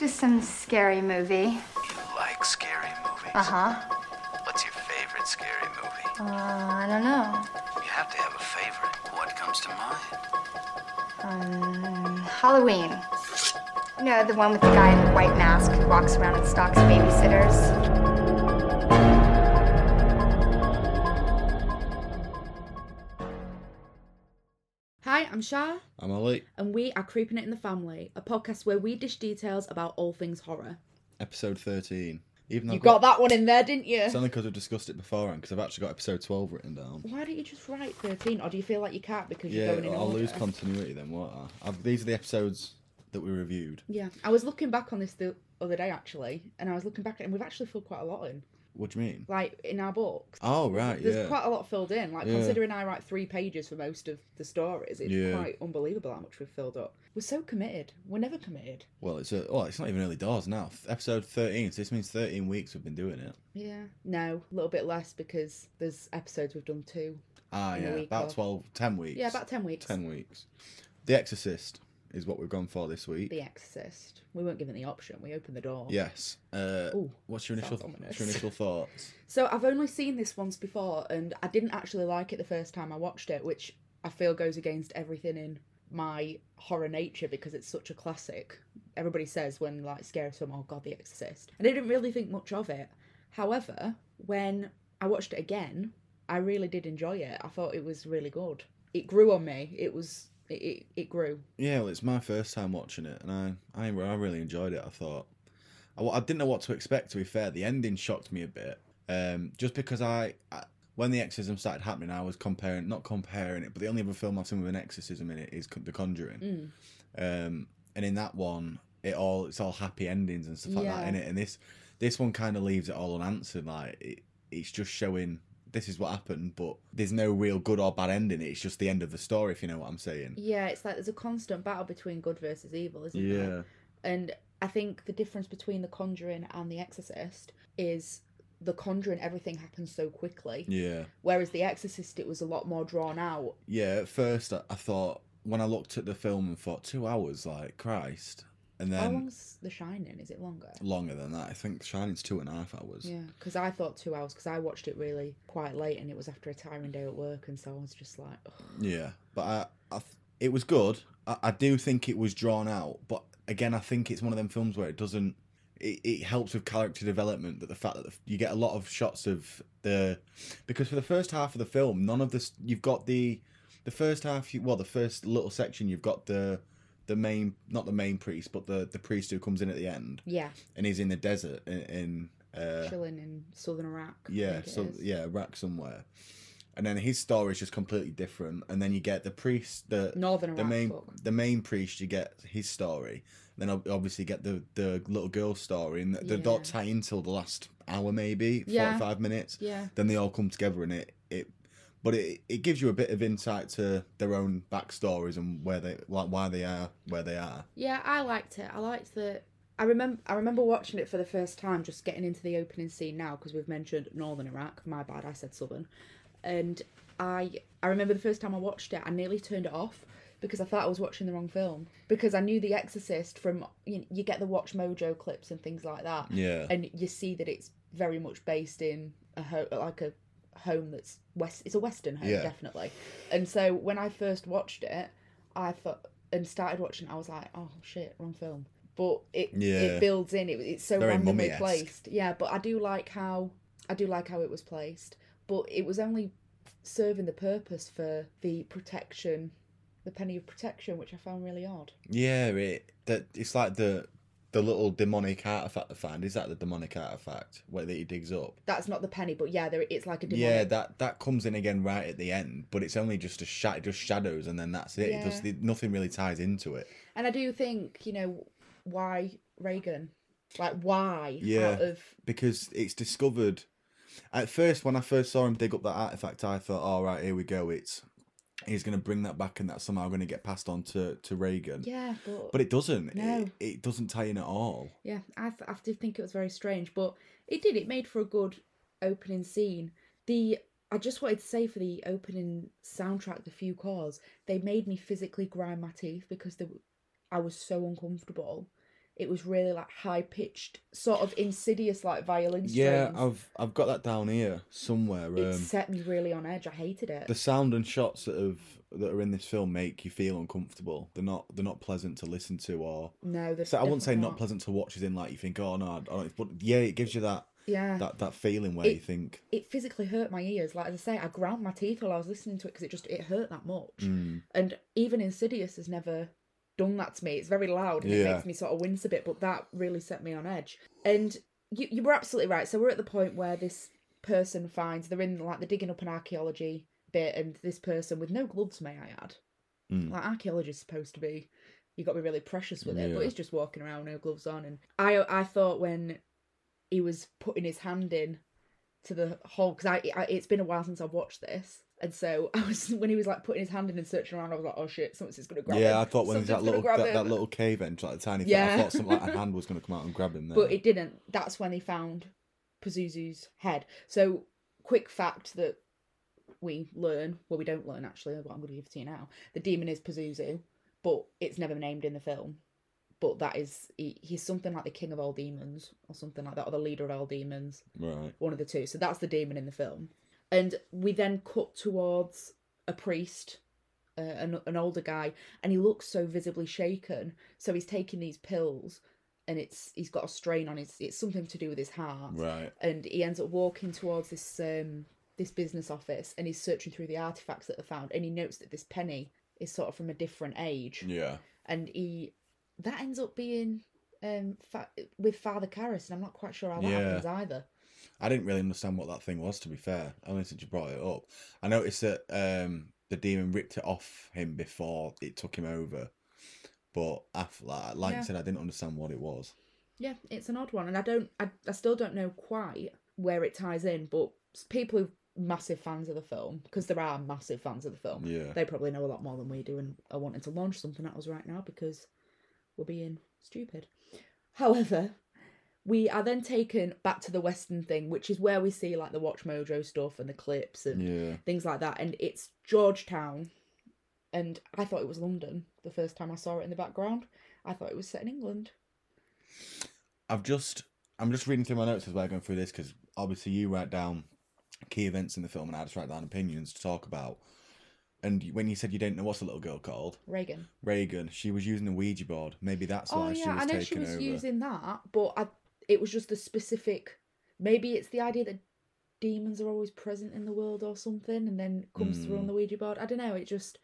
to some scary movie. You like scary movies? Uh huh. What's your favorite scary movie? Uh, I don't know. You have to have a favorite. What comes to mind? Um, Halloween. You know, the one with the guy in the white mask who walks around and stalks babysitters. Hi, I'm Shah, I'm Ali. and we are Creeping It in the Family, a podcast where we dish details about all things horror. Episode 13. Even though You I've got that one in there, didn't you? It's only because we've discussed it beforehand, because I've actually got episode 12 written down. Why don't you just write 13? Or do you feel like you can't because you're Yeah, going in I'll order? lose continuity then, won't I? I've, these are the episodes that we reviewed. Yeah, I was looking back on this the other day actually, and I was looking back and we've actually filled quite a lot in. What do you mean? Like in our books. Oh, right, There's yeah. quite a lot filled in. Like Yeah. considering I write three pages for most of the stories, it's Yeah. quite unbelievable how much we've filled up. We're so committed. We're never committed. Well, it's a, well, it's not even early doors now. Episode 13, so this means 13 weeks we've been doing it. Yeah. No, a little bit less because there's episodes we've done two. Ah, yeah, about or- 12, 10 weeks. Yeah, about 10 weeks. 10 weeks. The Exorcist is what we've gone for this week. The Exorcist. We weren't given the option. We opened the door. Yes. Uh, Ooh, what's your initial, what's your initial thoughts? So I've only seen this once before, and I didn't actually like it the first time I watched it, which I feel goes against everything in my horror nature because it's such a classic. Everybody says when like scary film, oh god, The Exorcist, and I didn't really think much of it. However, when I watched it again, I really did enjoy it. I thought it was really good. It grew on me. It was it it, it grew. Yeah, well, it's my first time watching it, and I, I, I really enjoyed it. I thought, I, I didn't know what to expect. To be fair, the ending shocked me a bit, um, just because I, I, when the exorcism started happening, I was comparing, not comparing it, but the only other film I've seen with an exorcism in it is The Conjuring, um, and in that one, it all it's all happy endings and stuff like that in it, and this, this one kind of leaves it all unanswered. Like it, it's just showing. This is what happened, but there's no real good or bad ending. It's just the end of the story, if you know what I'm saying. Yeah, it's like there's a constant battle between good versus evil, isn't there? Yeah. And I think the difference between The Conjuring and The Exorcist is The Conjuring, everything happens so quickly. Yeah. Whereas The Exorcist, it was a lot more drawn out. Yeah, at first I, I thought when I looked at the film and thought two hours, like Christ, and then How long's The Shining? Is it longer? longer than that. I think the Shining's two and a half hours. Yeah, because I thought two hours because I watched it really quite late and it was after a tiring day at work, and so I was just like, Ugh. Yeah, but I, I th- it was good. I, I do think it was drawn out, but again, I think it's one of them films where it doesn't. It, it helps with character development that the fact that the, you get a lot of shots of the because for the first half of the film, none of this you've got the the first half. You, well, the first little section you've got the the main not the main priest, but the the priest who comes in at the end yeah, and he's in the desert in, in uh, chilling in southern Iraq. Yeah, so is. yeah, Iraq somewhere. And then his story is just completely different. And then you get the priest, the Northern the Iraq, main fuck. the main priest. You get his story. Then obviously get the the little girl story, and they Yeah. don't tie until the last hour, maybe Yeah. forty five minutes. Yeah. Then they all come together, and it. But it it gives you a bit of insight to their own backstories and where they like why they are where they are. Yeah, I liked it. I liked the. I remember. I remember watching it for the first time, just getting into the opening scene now because we've mentioned Northern Iraq. My bad, I said Southern, and I. I remember the first time I watched it, I nearly turned it off because I thought I was watching the wrong film because I knew The Exorcist from you, you get the Watch Mojo clips and things like that, Yeah. and you see that it's very much based in a ho- like a home that's west. It's a Western home, Yeah. definitely. And so when I first watched it, I thought and started watching, I was like, oh shit, wrong film. But it Yeah. it builds in. It, it's so Very randomly mummy-esque. placed. Yeah, but I do like how I do like how it was placed. But it was only serving the purpose for the protection, the penny of protection, which I found really odd. Yeah, it that it's like the the little demonic artifact they find. Is that the demonic artifact where that he digs up? That's not the penny, but yeah, there it's like a demonic. Yeah, that that comes in again right at the end, but it's only just a sha- just shadows, and then that's it. It does Yeah. nothing really ties into it. And I do think you know why Regan, like why Yeah. of because it's discovered. At first, when I first saw him dig up that artifact, I thought, "All right, here we go. It's he's going to bring that back, and that's somehow going to get passed on to to Regan." yeah, but But it doesn't. No. It, it doesn't tie in at all. Yeah, I, I did think it was very strange, but it did. It made for a good opening scene. The I just wanted to say for the opening soundtrack, the few chords, they made me physically grind my teeth because they, I was so uncomfortable. It was really like high pitched, sort of insidious like violin strains. Yeah, I've I've got that down here somewhere. it Um, set me really on edge. I hated it. the sound and shots that have that are in this film make you feel uncomfortable. They're not they're not pleasant to listen to or. no, So I wouldn't say not pleasant to watch, as in like you think, oh no, I don't. But yeah, it gives you that Yeah, that that feeling where It- you think, it physically hurt my ears. Like as I say, I ground my teeth while I was listening to it because it just it hurt that much. mm, And even Insidious has never done that to me. It's very loud and it makes me sort of wince a bit, but that really set me on edge. And you you were absolutely right. So we're at the point where this person finds they're in like they're digging up an archaeology bit, and this person with no gloves, may I add, Mm. like archaeology is supposed to be—you've got to be really precious with it, but he's just walking around no gloves on. And I I thought when he was putting his hand in to the hole because I, I it's been a while since I've watched this, and so I was when he was like putting his hand in and searching around, I was like, oh shit, something's just gonna grab him. yeah, I thought when there's that little that, that little cave entrance, like the tiny thing, Yeah. I thought something like a hand was going to come out and grab him there. but it didn't. That's when they found Pazuzu's head. So quick fact that we learn, well, we don't learn actually. What I'm going to give it to you now, the demon is Pazuzu, but it's never named in the film. But that is he, he's something like the king of all demons or something like that, or the leader of all demons. right, one of the two. So that's the demon in the film. And we then cut towards a priest, uh, an, an older guy, and he looks so visibly shaken. So he's taking these pills, and it's he's got a strain on his. It's something to do with his heart. right, And he ends up walking towards this um this business office, and he's searching through the artifacts that are found, and he notes that this penny is sort of from a different age, yeah, and he that ends up being um fa- with Father Karras, and I'm not quite sure how that Yeah. happens either. I didn't really understand what that thing was. To be fair, only since you brought it up, I noticed that um, the demon ripped it off him before it took him over. But after, like, like Yeah. I said, I didn't understand what it was. Yeah, it's an odd one, and I don't, I, I still don't know quite where it ties in. But people who are massive fans of the film, because there are massive fans of the film, Yeah, they probably know a lot more than we do, and are wanting to launch something at us right now because we're being stupid. However, we are then taken back to the Western thing, which is where we see like the Watch Mojo stuff and the clips and yeah. things like that, and it's Georgetown. And I thought it was London the first time I saw it in the background. I thought it was set in England. I've just I'm just reading through my notes as we're going through this because obviously you write down key events in the film and I just write down opinions to talk about. And when you said you didn't know what's the little girl called Regan. Regan, she was using a Ouija board. Maybe that's why oh she yeah, was I know she was over. using that, but I, it was just the specific. Maybe it's the idea that demons are always present in the world or something, and then comes through Mm. on the Ouija board. I don't know. It just.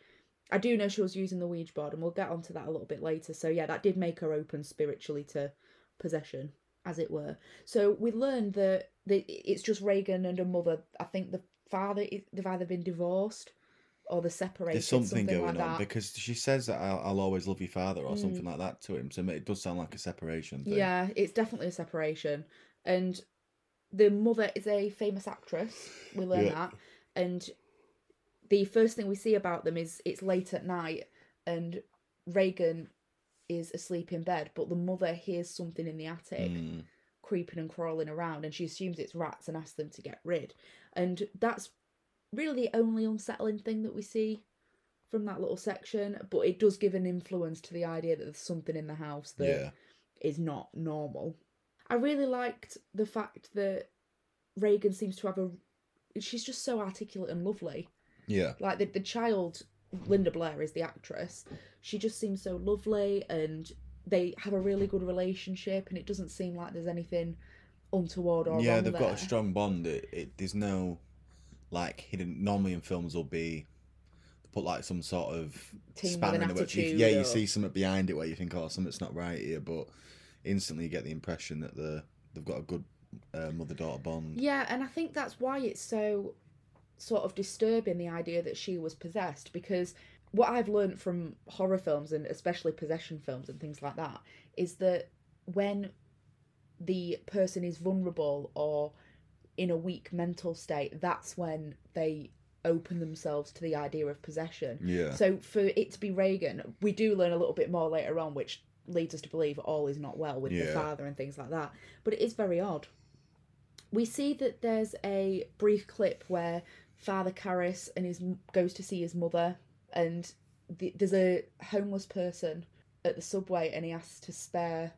I do know she was using the Ouija board, and we'll get onto that a little bit later. So yeah, that did make her open spiritually to possession, as it were. So we learned that the, it's just Regan and her mother. I think the father they've either been divorced or the separation. There's something, going like on that. because she says that I'll, I'll always love your father or Mm. something like that to him. So it does sound like a separation thing. Yeah, it's definitely a separation. And the mother is a famous actress. We learn Yeah. that. And the first thing we see about them is it's late at night and Regan is asleep in bed, but the mother hears something in the attic Mm. creeping and crawling around and she assumes it's rats and asks them to get rid. And that's really the only unsettling thing that we see from that little section, but it does give an influence to the idea that there's something in the house that Yeah. is not normal. I really liked the fact that Regan seems to have a. She's just so articulate and lovely. Yeah. Like the, the child, Linda Blair is the actress. She just seems so lovely and they have a really good relationship and it doesn't seem like there's anything untoward or yeah, they've there. got a strong bond. It, it there's no like hidden. Normally in films will be put like some sort of Team spanner in the works. Yeah, you or- see something behind it where you think, oh, something's not right here, but instantly you get the impression that the they've got a good uh, mother daughter bond. Yeah, and I think that's why it's so sort of disturbing the idea that she was possessed because what I've learned from horror films and especially possession films and things like that is that when the person is vulnerable or in a weak mental state, that's when they open themselves to the idea of possession. Yeah. So for it to be Regan, we do learn a little bit more later on, which leads us to believe all is not well with the father and things like that. But it is very odd. We see that there's a brief clip where Father Karras and his goes to see his mother, and the, there's a homeless person at the subway, and he asks to spare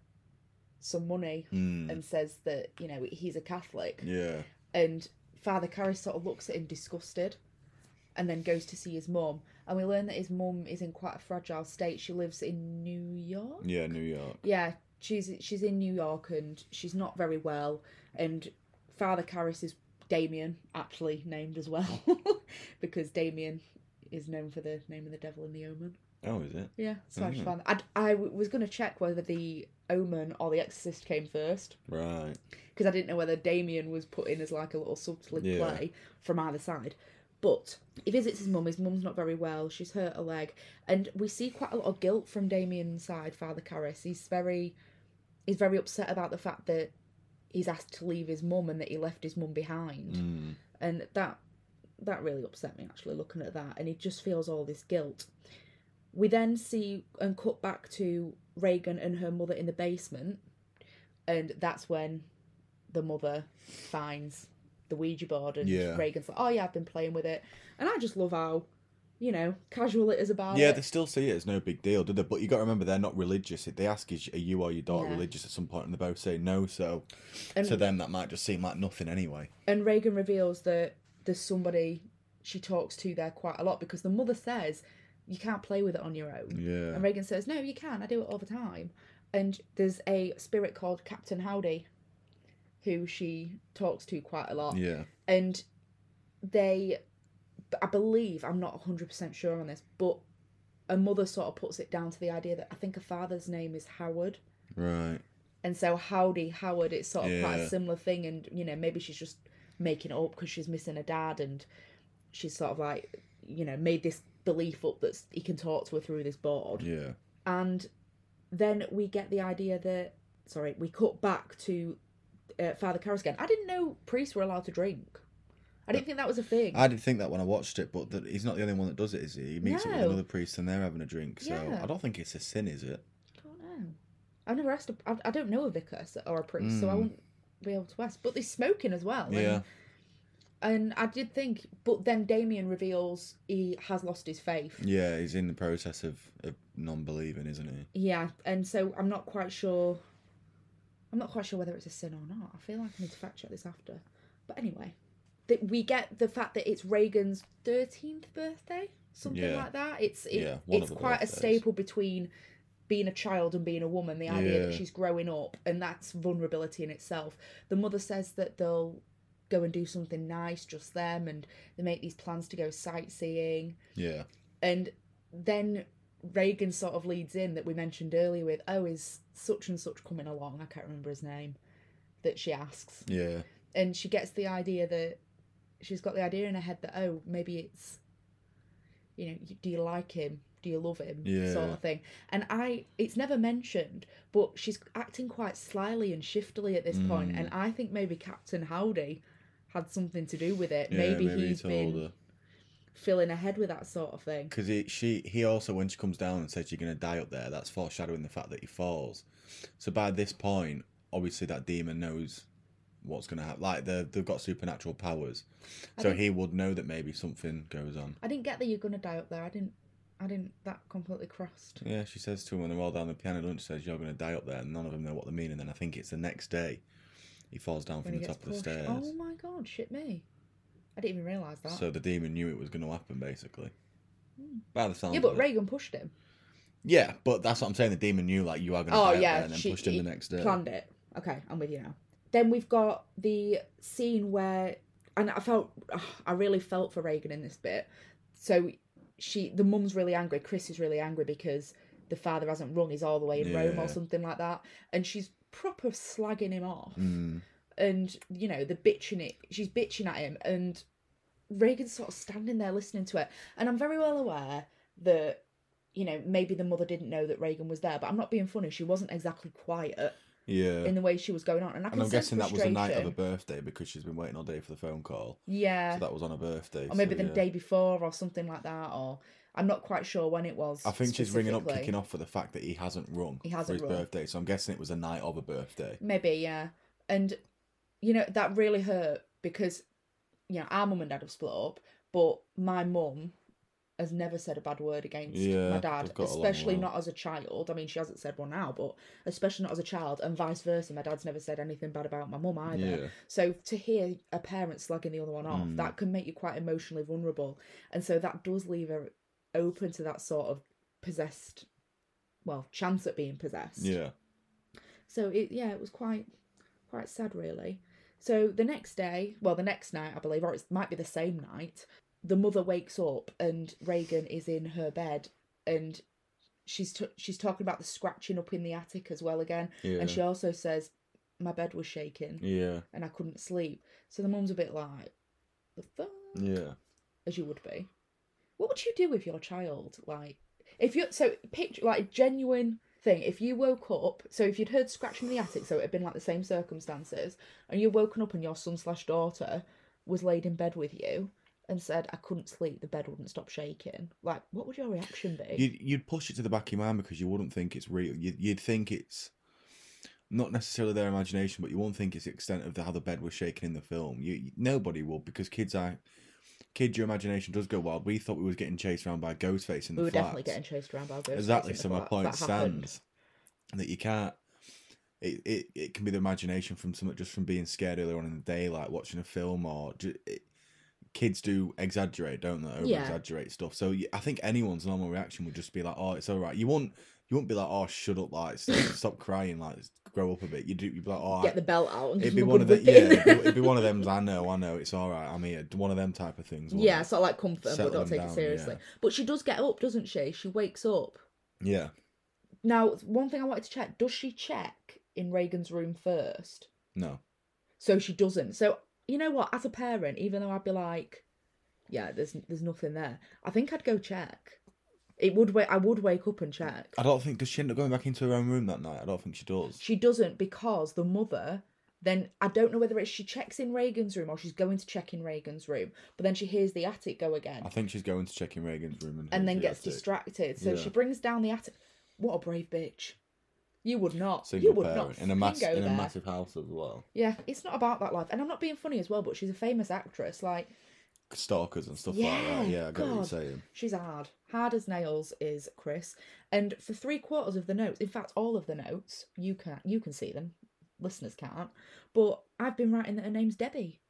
some money Mm. and says that you know he's a Catholic, Yeah. and Father Karras sort of looks at him disgusted, and then goes to see his mum, and we learn that his mum is in quite a fragile state. She lives in New York. Yeah, New York. Yeah, she's she's in New York and she's not very well. And Father Karras is Damien, actually named as well, because Damien is known for the name of the devil in the Omen. Oh, is it? Yeah, so I just Mhm. found. I, I was going to check whether the Omen or the Exorcist came first Right. because I didn't know whether Damien was put in as like a little subtle Yeah. play from either side. But he visits his mum. His mum's not very well. She's hurt a leg, and we see quite a lot of guilt from Damien's side. Father Karras. He's very, he's very upset about the fact that he's asked to leave his mum and that he left his mum behind, Mm. and that that really upset me actually looking at that. And he just feels all this guilt. We then see and cut back to Regan and her mother in the basement, and that's when the mother finds the Ouija board, and Yeah. Regan's like, "Oh yeah, I've been playing with it," and I just love how, you know, casual it is about Yeah, it. they still see it as no big deal, do they? But you got to remember they're not religious. If they ask, "Is are you or your daughter Yeah. religious?" at some point, and they both say no, so And- to them that might just seem like nothing anyway. And Regan reveals that there's somebody she talks to there quite a lot because the mother says you can't play with it on your own. Yeah. And Regan says, No, you can. I do it all the time. And there's a spirit called Captain Howdy who she talks to quite a lot. Yeah. And they, I believe, I'm not 100% sure on this, but a mother sort of puts it down to the idea that I think a father's name is Howard. Right. And so Howdy Howard, it's sort of quite a similar thing. And, you know, maybe she's just making it up because she's missing a dad and she's sort of like, you know, made this belief up that he can talk to her through this board Yeah. and then we get the idea that sorry we cut back to uh, father Karras again i didn't know priests were allowed to drink i didn't think that was a thing I didn't think that when I watched it, but that he's not the only one that does it, is he? He meets up with No. another priest and they're having a drink. So Yeah. I don't think it's a sin, is it? i don't know i've never asked a, I, I don't know a vicar so- or a priest so i Mm. won't be able to ask but they're smoking as well and- Yeah. And i did think but then damien reveals he has lost his faith. Yeah, he's in the process of, of non-believing, isn't he? yeah and so i'm not quite sure i'm not quite sure whether it's a sin or not. I feel like i need to fact check this after. But anyway that we get the fact that it's regan's 13th birthday something Yeah. like that. It's it, Yeah, it's quite a staple between being a child and being a woman the idea that she's growing up and that's vulnerability in itself. The mother says that they'll go and do something nice just them and they make these plans to go sightseeing Yeah. and then Regan sort of leads in that we mentioned earlier with, oh, is such and such coming along? I can't remember his name. That she asks, Yeah. and she gets the idea that she's got the idea in her head that oh, maybe it's, you know, do you like him? Do you love him? Yeah. Sort of thing. And I, it's never mentioned, but she's acting quite slyly and shiftily at this point, Mm. and I think maybe Captain Howdy had something to do with it. Yeah, maybe, maybe he he's told been her. filling ahead with that sort of thing. Because he, she, he also, when she comes down and says you're going to die up there, that's foreshadowing the fact that he falls. So by this point, obviously that demon knows what's going to happen. Like, they've got supernatural powers. I So he would know that maybe something goes on. I didn't get that you're gonna die up there. I didn't. I didn't. That completely crossed. Yeah, she says to him when they're all down the piano lunch, says, You're going to die up there. And none of them know what they mean. And then I think it's the next day he falls down from the top of the pushed. stairs. Oh my god! Shit me. I didn't even realise that. So the demon knew it was going to happen, basically. Hmm. By the sound yeah, of but it. Regan pushed him. Yeah, but that's what I'm saying. The demon knew, like, you are going to Oh die up yeah, there, and then she pushed him he the next day. planned it. Okay, I'm with you now. Then we've got the scene where, and I felt, ugh, I really felt for Regan in this bit. So she, the mum's really angry. Chris is really angry because the father hasn't rung. He's all the way in Rome Yeah. or something like that, and she's proper slagging him off. Mm. and you know the bitching it she's bitching at him and regan's sort of standing there listening to it and i'm very well aware that you know maybe the mother didn't know that regan was there but i'm not being funny she wasn't exactly quiet Yeah. in the way she was going on and i I'm guessing that was the night of her birthday because she's been waiting all day for the phone call. yeah So that was on her birthday. or maybe so, the yeah. day before or something like that or i'm not quite sure when it was I think she's ringing up, kicking off for the fact that he hasn't rung He hasn't for his rung. birthday. So I'm guessing it was a night of a birthday. Maybe, yeah. And you know, that really hurt because you know, our mum and dad have split up, but my mum has never said a bad word against Yeah, my dad, they've got along especially not as a child. I mean, she hasn't said one now, but especially not as a child, and vice versa. My dad's never said anything bad about my mum either. Yeah. So to hear a parent slagging the other one off, Mm. that can make you quite emotionally vulnerable, and so that does leave her open to that sort of possessed, well, chance at being possessed. Yeah. So it yeah, it was quite quite sad really. So the next day, well the next night I believe, or it might be the same night, the mother wakes up and Regan is in her bed and she's t- she's talking about the scratching up in the attic as well again, Yeah. and she also says my bed was shaking Yeah. and I couldn't sleep. So the mum's a bit like, the fuck, Yeah. as you would be. What would you do with your child? Like, if you so picture like a genuine thing. If you woke up, so if you'd heard scratching in the attic, so it had been like the same circumstances, and you woken up and your son slash daughter was laid in bed with you and said, "I couldn't sleep, the bed wouldn't stop shaking." Like, what would your reaction be? You'd, you'd push it to the back of your mind because you wouldn't think it's real. You'd, you'd think it's not necessarily their imagination, but you won't think it's the extent of the, how the bed was shaking in the film. You, you- nobody will because kids are kids. Your imagination does go wild. We thought we was getting chased around by a Ghostface in the we were flats. definitely getting chased around by ghosts. exactly. the So my flats. point That happened. stands that you can't. It, it, it can be the imagination from something just from being scared earlier on in the day, like watching a film or it, kids do exaggerate, don't they? Over Yeah. exaggerate stuff. So I think anyone's normal reaction would just be like, "Oh, it's all right." You won't you won't be like, "Oh, shut up!" Like stop, stop crying, like grow up a bit. You do. You'd be like, "Oh, I- Get the belt out and It'd be one of the yeah. It'd be, it'd be one of them. I know, I know. It's all right. I'm here. One of them type of things. yeah, it? sort of like comfort, Settle but don't take down, it seriously. yeah. But she does get up, doesn't she? She wakes up. yeah. Now, one thing I wanted to check: does she check in Regan's room first? No. So she doesn't. So you know what? As a parent, even though I'd be like, "Yeah, there's there's nothing there," I think I'd go check. It would wait. I would wake up and check. I don't think does she end up going back into her own room that night. I don't think she does. She doesn't because the mother. Then I don't know whether it's she checks in Regan's room or she's going to check in Regan's room, but then she hears the attic go again. I think she's going to check in Regan's room and, and then gets attic. distracted. So Yeah. she brings down the attic. What a brave bitch! You would not. Single you would parent not in a fucking mass go in a there. massive house as well. Yeah, it's not about that life, and I'm not being funny as well. But she's a famous actress. Like Stalkers and stuff like Yeah, that. Yeah, I get what you're God. saying. she's hard, hard as nails is Chris. And for three quarters of the notes, in fact, all of the notes, you can you can see them. Listeners can't. But I've been writing that her name's Debbie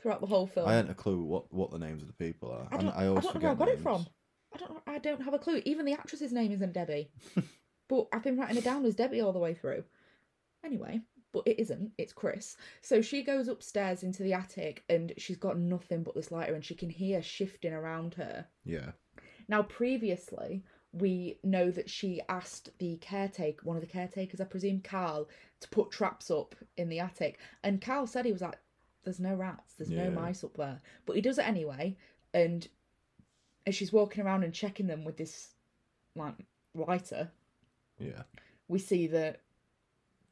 throughout the whole film. I hadn't a clue what, what the names of the people are. I and don't, I I always don't know where I got it names. from. I don't. I don't have a clue. Even the actress's name isn't Debbie, but I've been writing it down as Debbie all the way through. Anyway, but it isn't. It's Chris. So she goes upstairs into the attic, and she's got nothing but this lighter, and she can hear shifting around her. Yeah. Now, previously, we know that she asked the caretaker, one of the caretakers, I presume, Carl, to put traps up in the attic. And Carl said he was like, there's no rats, there's no mice up there. But he does it anyway. And as she's walking around and checking them with this, like, lighter, Yeah. we see that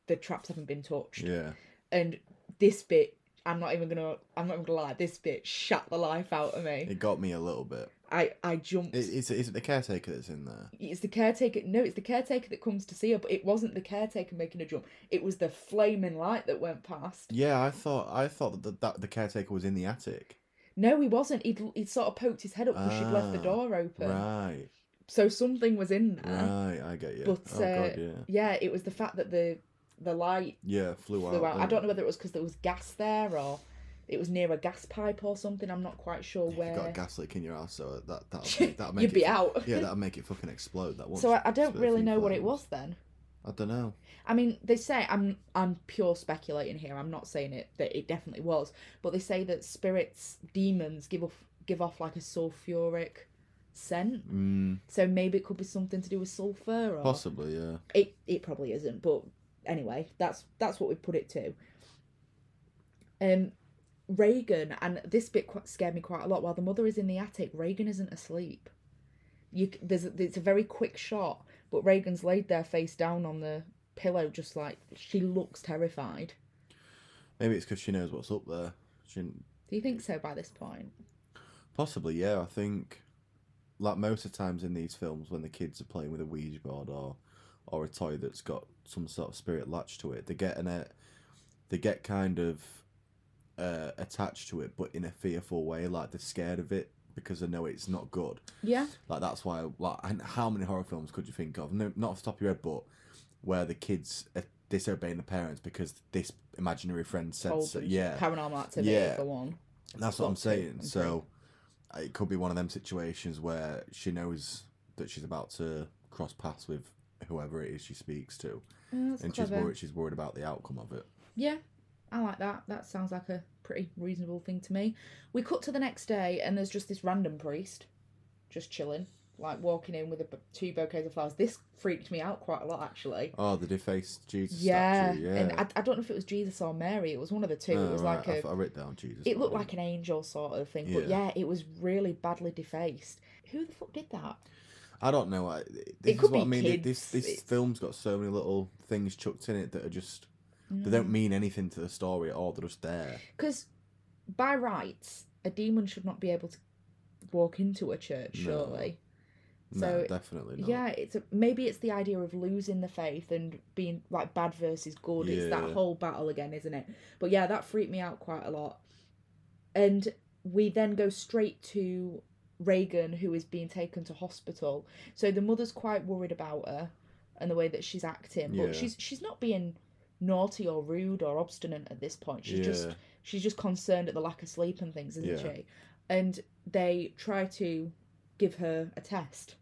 the traps haven't been touched. Yeah. And this bit, I'm not even gonna, I'm not even gonna lie, this bit shut the life out of me. It got me a little bit. I, I jumped. Is, is, it- is it the caretaker that's in there? it's the caretaker no it's the caretaker that comes to see her but it wasn't the caretaker making a jump it was the flaming light that went past Yeah, I thought I thought that the, that the caretaker was in the attic. no he wasn't he'd, he'd sort of poked his head up because she'd left the Ah, door open Right. so something was in there Right, I get you. but oh uh, god, yeah. yeah it was the fact that the the light Yeah, flew, flew out. out i don't know whether it was because there was gas there or it was near a gas pipe or something i'm not quite sure where. You got a gas leak in your house, so that that'll, that'll make you'd it, be out Yeah, that'll make it fucking explode. That so I, I don't really know what it was then I don't know. I mean, they say I'm I'm pure speculating here. I'm not saying it that it definitely was, but they say that spirits, demons give off give off like a sulfuric scent. Mm, So maybe it could be something to do with sulfur, or possibly, yeah. it it probably isn't. But anyway, that's that's what we put it to. Um, Regan and this bit quite scared me quite a lot. While the mother is in the attic, Regan isn't asleep. You there's it's a very quick shot, but Regan's laid there face down on the pillow, just like she looks terrified. Maybe it's because she knows what's up there. She Do you think so by this point? possibly, yeah. I think, like most of the times in these films, when the kids are playing with a Ouija board or or a toy that's got some sort of spirit latch to it, they get in a, they get kind of uh, attached to it, but in a fearful way, like they're scared of it because they know it's not good. Yeah. Like that's why. Like, and how many horror films could you think of? No, not off the top of your head, but where the kids are disobeying the parents because this imaginary friend said so. Yeah, Paranormal activity Yeah. for one. that's what I'm saying. So it could be one of them situations where she knows that she's about to cross paths with whoever it is she speaks to, mm, that's and she's clever. worried. She's worried about the outcome of it. Yeah, I like that. That sounds like a pretty reasonable thing to me. We cut to the next day, and there's just this random priest just chilling, like walking in with a, two bouquets of flowers. This freaked me out quite a lot, actually. Oh, the defaced Jesus Yeah, statue. Yeah, and I, I don't know if it was Jesus or Mary. It was one of the two. Oh, it was right, like I, a. th- I wrote down Jesus. It looked like an angel sort of thing, but yeah, it was really badly defaced. Who the fuck did that? I don't know. I, this is what I mean. kids, This this it's- film's got so many little things chucked in it that are just they don't mm. mean anything to the story at all. They're just there. Because by rights, a demon should not be able to walk into a church, No. surely. no, So, definitely not. Yeah, it's a, maybe it's the idea of losing the faith and being like bad versus good. It's that whole battle again, isn't it? But yeah, that freaked me out quite a lot. And we then go straight to Regan, who is being taken to hospital. So the mother's quite worried about her and the way that she's acting, Yeah. but she's she's not being naughty or rude or obstinate at this point. She's just she's just concerned at the lack of sleep and things, isn't Yeah. she? And they try to give her a test,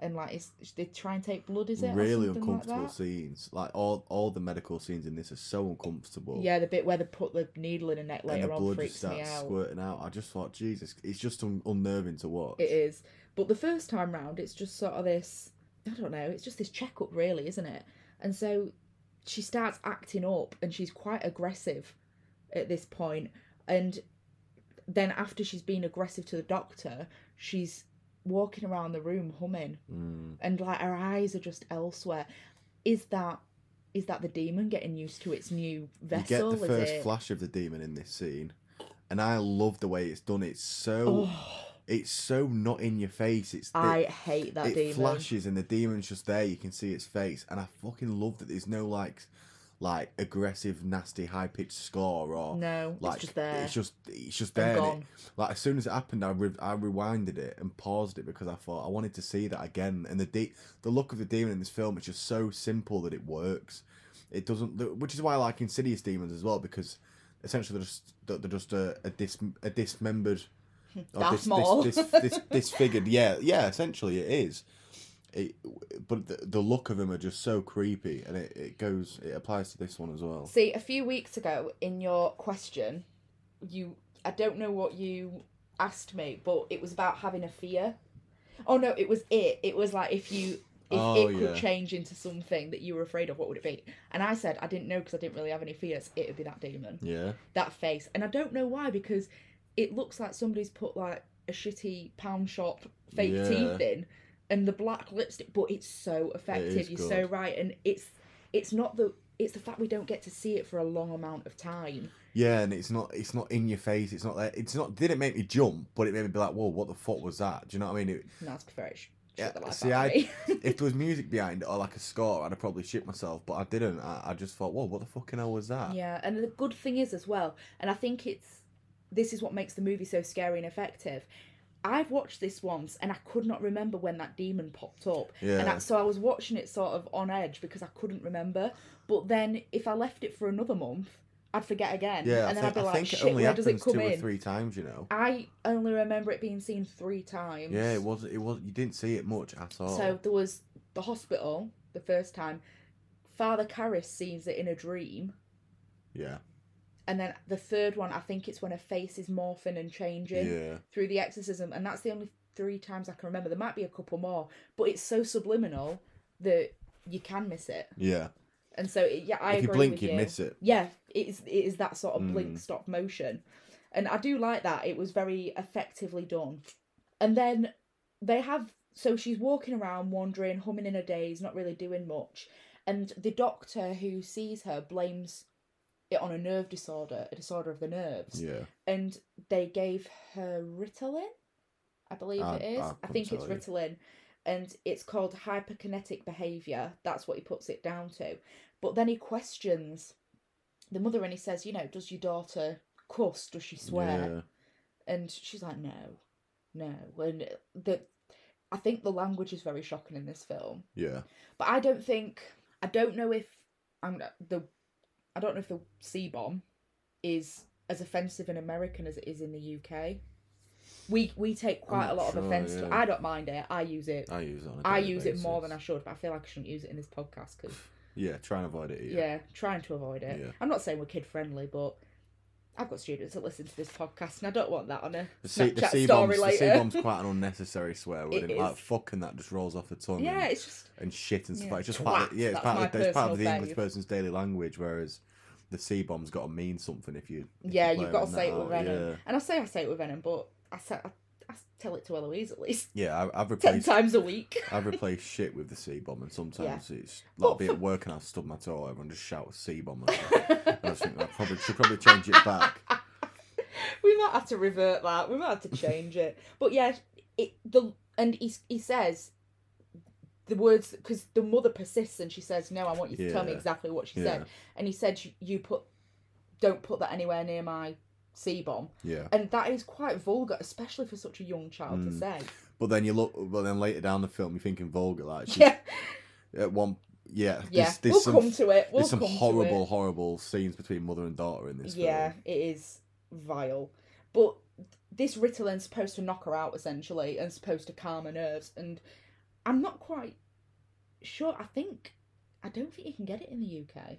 and like it's, they try and take blood. Is it really uncomfortable Like scenes. Like all all the medical scenes in this are so uncomfortable. Yeah, the bit where they put the needle in her neck and the on blood just freaks me starts out. squirting out. I just thought, Jesus, it's just un- unnerving to watch. It is, but the first time round, it's just sort of this. I don't know. It's just this checkup, really, isn't it? And so she starts acting up, and she's quite aggressive at this point. And then after she's been aggressive to the doctor, she's walking around the room humming, Mm. and like her eyes are just elsewhere. Is that is that the demon getting used to its new vessel? You get the first it- flash of the demon in this scene, and I love the way it's done. It's so Oh, it's so not in your face. It's I hate that it demon. flashes and the demon's just there. You can see its face, and I fucking love that. There's no like like aggressive, nasty, high pitched score or No, like it's just there. It's just it's just there. it- like as soon as it happened, I re- I rewinded it and paused it because I thought I wanted to see that again. And the de- the look of the demon in this film is just so simple that it works. It doesn't, which is why I like Insidious demons as well because essentially they're just they're just a a, dis, a dismembered. or That dis- small. This, this, this, disfigured, yeah, yeah. Essentially, it is. It, but the, the look of them are just so creepy, and it, it goes. It applies to this one as well. See, a few weeks ago in your question, you I don't know what you asked me, but it was about having a fear. Oh no, it was it. It was like if you if Oh, it could yeah. change into something that you were afraid of, what would it be? And I said I didn't know because I didn't really have any fears. It would be that demon, Yeah, that face, and I don't know why because it looks like somebody's put like a shitty pound shop fake Yeah. teeth in, and the black lipstick, but it's so effective. You're so right, and it's it's not the it's the fact we don't get to see it for a long amount of time. yeah, and it's not. It's not in your face. It's not there. It's not. Didn't make me jump, but it made me be like, "Whoa, what the fuck was that?" Do you know what I mean? It, No, it's prefer it. sh- Yeah, see, I- if there was music behind it or like a score, I'd have probably shit myself, but I didn't. I, I just thought, "Whoa, what the fucking hell was that?" yeah, and the good thing is as well, and I think it's this is what makes the movie so scary and effective. I've watched this once and I could not remember when that demon popped up. And I, Yeah. so I was watching it sort of on edge because I couldn't remember. But then if I left it for another month, I'd forget again. Yeah, and then I'd think, be I like, think it only where does it come two or three times. You know. I only remember it being seen three times. Yeah, it was. It was. You didn't see it much at all. So there was the hospital the first time. Father Karras sees it in a dream. yeah, And then the third one, I think it's when her face is morphing and changing yeah, through the exorcism. And that's the only three times I can remember. There might be a couple more, but it's so subliminal that you can miss it. yeah. And so, it, yeah, I if you blink, you'd you. miss it. Yeah, it is, it is that sort of Mm. blink stop motion. And I do like that. It was very effectively done. And then they have so she's walking around wandering, humming in her days, not really doing much. And the doctor who sees her blames it on a nerve disorder, a disorder of the nerves. Yeah, And they gave her Ritalin, I believe I- it is. I I, think it's you. Ritalin. And it's called hyperkinetic behaviour. That's what he puts it down to. But then he questions the mother and he says, you know, does your daughter cuss? Does she swear? yeah. And she's like, no. no. And the, I think the language is very shocking in this film. Yeah. But I don't think I don't know if I'm the I don't know if the C bomb is as offensive in American as it is in the UK. We we take quite a lot of sure, offence to I don't mind it. I use it. I use it I use it more than I should, but I feel like I shouldn't use it in this podcast because Yeah, try and avoid it. yeah. Yeah. trying to avoid it. Yeah. I'm not saying we're kid friendly, but I've got students that listen to this podcast, and I don't want that on a The C, the Snapchat C story bomb's the. C bomb's quite an unnecessary swear word. It is. Like is. fuck and that just rolls off the tongue. yeah, and, it's just and shit and stuff. Yeah. like It's just part of, yeah, it's part of the, it's part of the personal English person's daily language. Whereas the C bomb's got to mean something if you. if yeah, you've got to say it with venom. Yeah, And I say I say it with venom, but I say I, I tell it to Eloise at least yeah I, I've ten replaced. times a week. I've replaced shit with the C bomb, and sometimes it's But like be at work and I'll stub my toe over and just shout C bomb. I think I probably should probably change it back. we might have to revert that. We might have to change it. But yeah, it the and he he says the words because the mother persists and she says, "No, I want you to tell me exactly what she Yeah. said." And he said, "You- "You put don't put that anywhere near my C bomb," Yeah. and that is quite vulgar, especially for such a young child to Mm. say. But then you look, but then later down the film, you're thinking vulgar. Like she's, Yeah, at one, yeah, yeah. There's, there's we'll some, come to it. We'll there's some come to horrible, it. horrible scenes between mother and daughter in this Yeah, film. it is vile. But this Ritalin's supposed to knock her out essentially and supposed to calm her nerves. And I'm not quite sure. I think I don't think you can get it in the UK.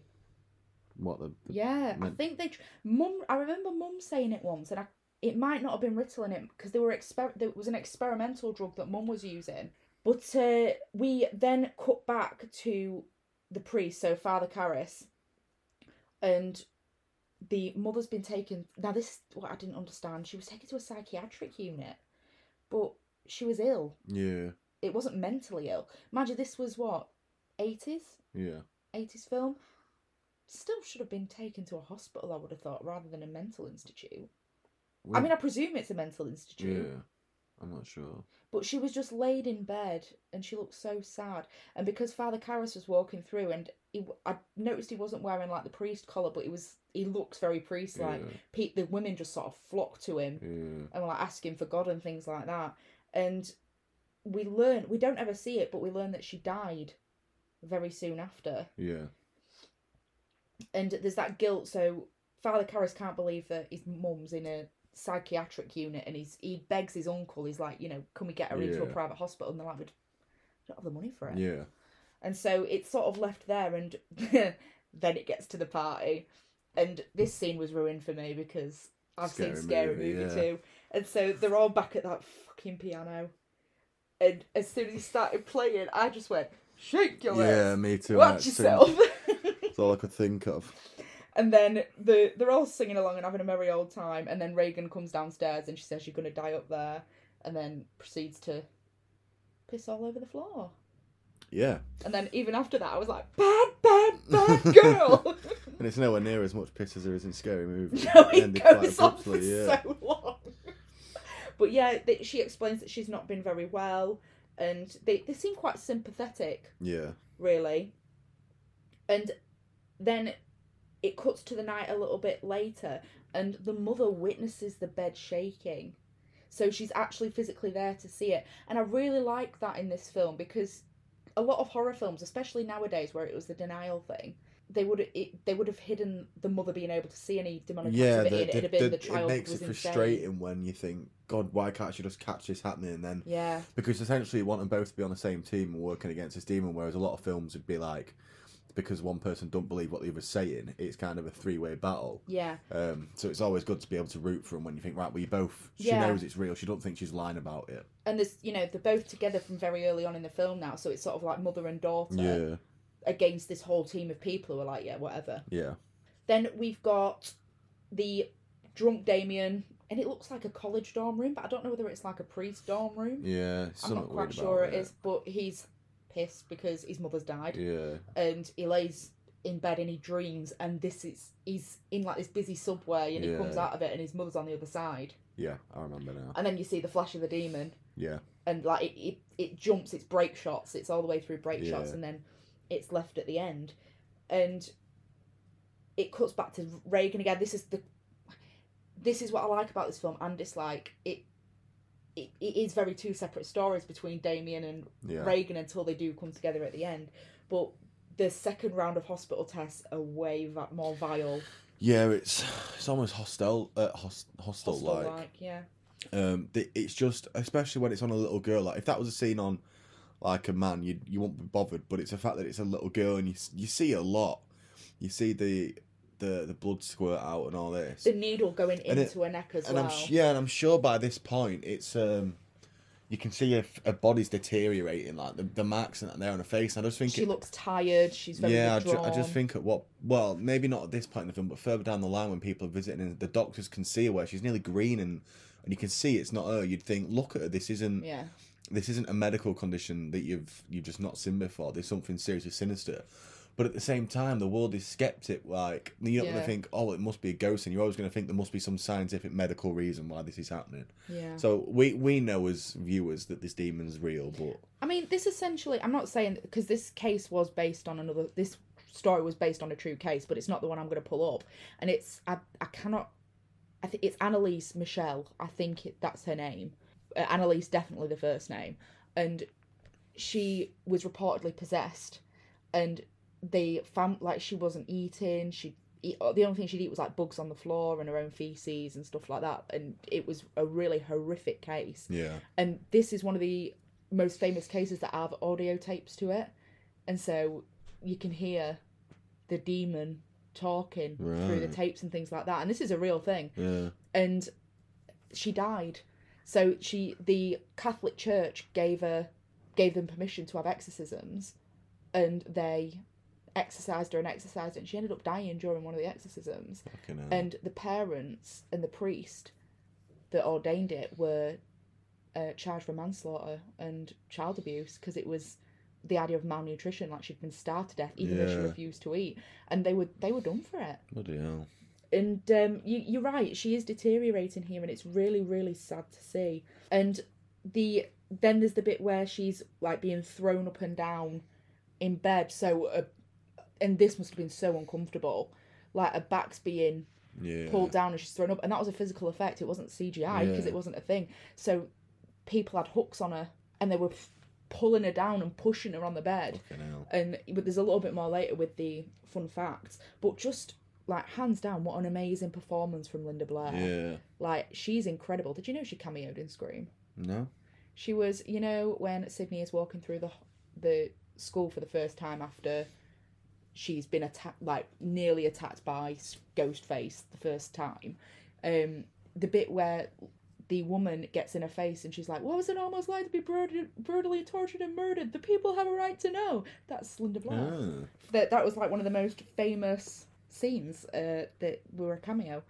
What the? the Yeah, I meant- think they. tr- Mum, I remember Mum saying it once, and I. It might not have been Ritalin it because they were exper- there was an experimental drug that Mum was using. But uh, we then cut back to the priest, so Father Karras, and the mother's been taken. Now this is what I didn't understand. She was taken to a psychiatric unit, but she was ill. Yeah, It wasn't mentally ill. Imagine this was what eighties. yeah. 80s film still should have been taken to a hospital i would have thought rather than a mental institute. I mean i presume it's a mental institute. Yeah. I'm not sure. but she was just laid in bed and she looked so sad. And because father Karras was walking through and he, i noticed he wasn't wearing like the priest collar but he was he looks very priest like Yeah. The women just sort of flocked to him Yeah, and were like asking for god and things like that. And we learn we don't ever see it but we learn that she died very soon after. Yeah, and there's that guilt. So Father Karras can't believe that his mum's in a psychiatric unit, and he's he begs his uncle. He's like, you know, can we get her into a private hospital? And they're like, we don't have the money for it. yeah. And so it's sort of left there, and then it gets to the party, and this scene was ruined for me because I've Scary seen Scary Movie, Movie, yeah. too, and so they're all back at that fucking piano, and as soon as he started playing, I just went, shake your Yeah, legs, me too. watch actually. yourself. All I could think of. And then the they're all singing along and having a merry old time. And then Regan comes downstairs and she says you're gonna die up there, and then proceeds to piss all over the floor. Yeah, And then even after that, I was like, bad, bad, bad girl. and it's nowhere near as much piss as there is in Scary Movie. no, it goes on for yeah. so long. But yeah, they, she explains that she's not been very well, and they they seem quite sympathetic. Yeah, really. And then it cuts to the night a little bit later, and the mother witnesses the bed shaking. So she's actually physically there to see it. And I really like that in this film because a lot of horror films, especially nowadays where it was the denial thing, they would it, they would have hidden the mother being able to see any demonic yeah. activity The, the, have been the- the, child it makes it insane. frustrating when you think, God, why can't she just catch this happening? And then Yeah. because essentially you want them both to be on the same team and working against this demon. Whereas a lot of films would be like, because one person don't believe what the other's saying, it's kind of a three way battle. Yeah. Um, so it's always good to be able to root for them when you think, right, well, you both. She Yeah. knows it's real. She don't think she's lying about it. And there's you know, they're both together from very early on in the film now, so it's sort of like mother and daughter. Yeah, against this whole team of people who are like, yeah, whatever. yeah, Then we've got the drunk Damien, and it looks like a college dorm room, but I don't know whether it's like a priest dorm room. yeah. I'm not quite sure about it is, but he's pissed because his mother's died, Yeah, and he lays in bed and he dreams, and this is he's in like this busy subway, and he comes out of it, and his mother's on the other side, yeah. I remember now. and then you see the flash of the demon, Yeah, and like it, it, it jumps its break shots it's all the way through break shots and then it's left at the end. And it cuts back to regan again. This is the this is what i like about this film and dislike it it, it is very two separate stories between Damien and Yeah. Regan until they do come together at the end. But the second round of hospital tests are way va- more vile, Yeah, it's it's almost hostile, uh, host, hostile, like. yeah. Um, it's just, especially when it's on a little girl. Like if that was a scene on, like a man, you you won't be bothered. But it's the fact that it's a little girl, and you you see a lot. You see the the the blood squirt out and all this. The needle going And it- into her neck as and well. I'm sh- yeah, and I'm sure by this point it's um, you can see her, her body's deteriorating, like the, the marks and there on her face. I just think she it, looks tired. She's very yeah, I, ju- I just think at what well maybe not at this point in the film, but further down the line when people are visiting and the doctors can see her where she's nearly green and and you can see it's not her. You'd think, look at her. This isn't yeah. this isn't a medical condition that you've you've just not seen before. There's something seriously sinister. But at the same time, the world is skeptic. Like you're not Yeah. going to think, oh, it must be a ghost, and you're always going to think there must be some scientific medical reason why this is happening. Yeah. So we we know as viewers that this demon's real, but I mean, this essentially, I'm not saying because this case was based on another, this story was based on a true case, but it's not the one I'm going to pull up. And it's, I, I cannot, I think it's Anneliese Michelle. I think it, that's her name. Uh, Anneliese, definitely the first name. And she was reportedly possessed. And they found, like, she wasn't eating. She eat, uh, the only thing she'd eat was like bugs on the floor and her own feces and stuff like that. And it was a really horrific case yeah, and this is one of the most famous cases that have audio tapes to it and so you can hear the demon talking through the tapes and things like that and this is a real thing yeah, and she died so she the catholic church gave her gave them permission to have exorcisms and they exorcised her and exorcised her and she ended up dying during one of the exorcisms. And the parents and the priest that ordained it were uh, charged for manslaughter and child abuse because it was the idea of malnutrition like she'd been starved to death even though she refused to eat. And they were they were done for it. Bloody hell. and um, you, you're right she is deteriorating here and it's really really sad to see. And the then there's the bit where she's like being thrown up and down in bed. So uh, and this must have been so uncomfortable. Like her back's being Yeah, pulled down and she's thrown up and that was a physical effect. It wasn't cgi because Yeah. it wasn't a thing. So people had hooks on her and they were pulling her down and pushing her on the bed. And but there's a little bit more later with the fun facts but just like hands down what an amazing performance from linda blair. Yeah, like she's incredible. Did you know she cameoed in scream? No, she was you know when sidney is walking through the the school for the first time after she's been attacked like nearly attacked by ghostface the first time. Um the bit where the woman gets in her face and she's like what was it almost like to be brutally, brutally tortured and murdered? The people have a right to know. That's linda blair. Ah, that that was like one of the most famous scenes uh, that were a cameo.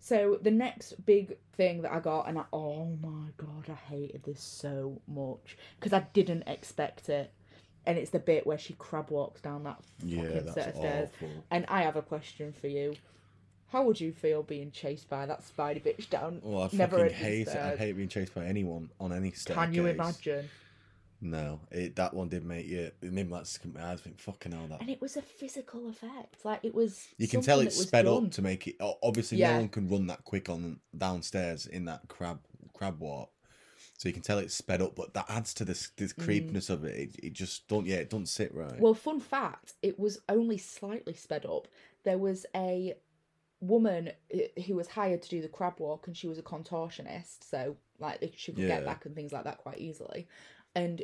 So the next big thing that I got, and I, oh my god, I hated this so much because I didn't expect it. And it's the bit where she crab walks down that yeah, fucking set of stairs. awful. And I have a question for you. How would you feel being chased by that spidey bitch down? Well, I never fucking ending hate it. I hate being chased by anyone on any staircase. Can you imagine? No, it that one did make you. It made me like my eyes. Think fucking hell that. And it was a physical effect. Like it was. You can tell that it's sped done. up to make it. Obviously, Yeah. no one can run that quick on downstairs in that crab crab walk. So you can tell it's sped up, but that adds to this this creepiness of it. it. It just don't. Yeah, it doesn't sit right. Mm. Well, fun fact, it was only slightly sped up. There was a woman uh, who was hired to do the crab walk, and she was a contortionist, so like she could Yeah. get back and things like that quite easily. And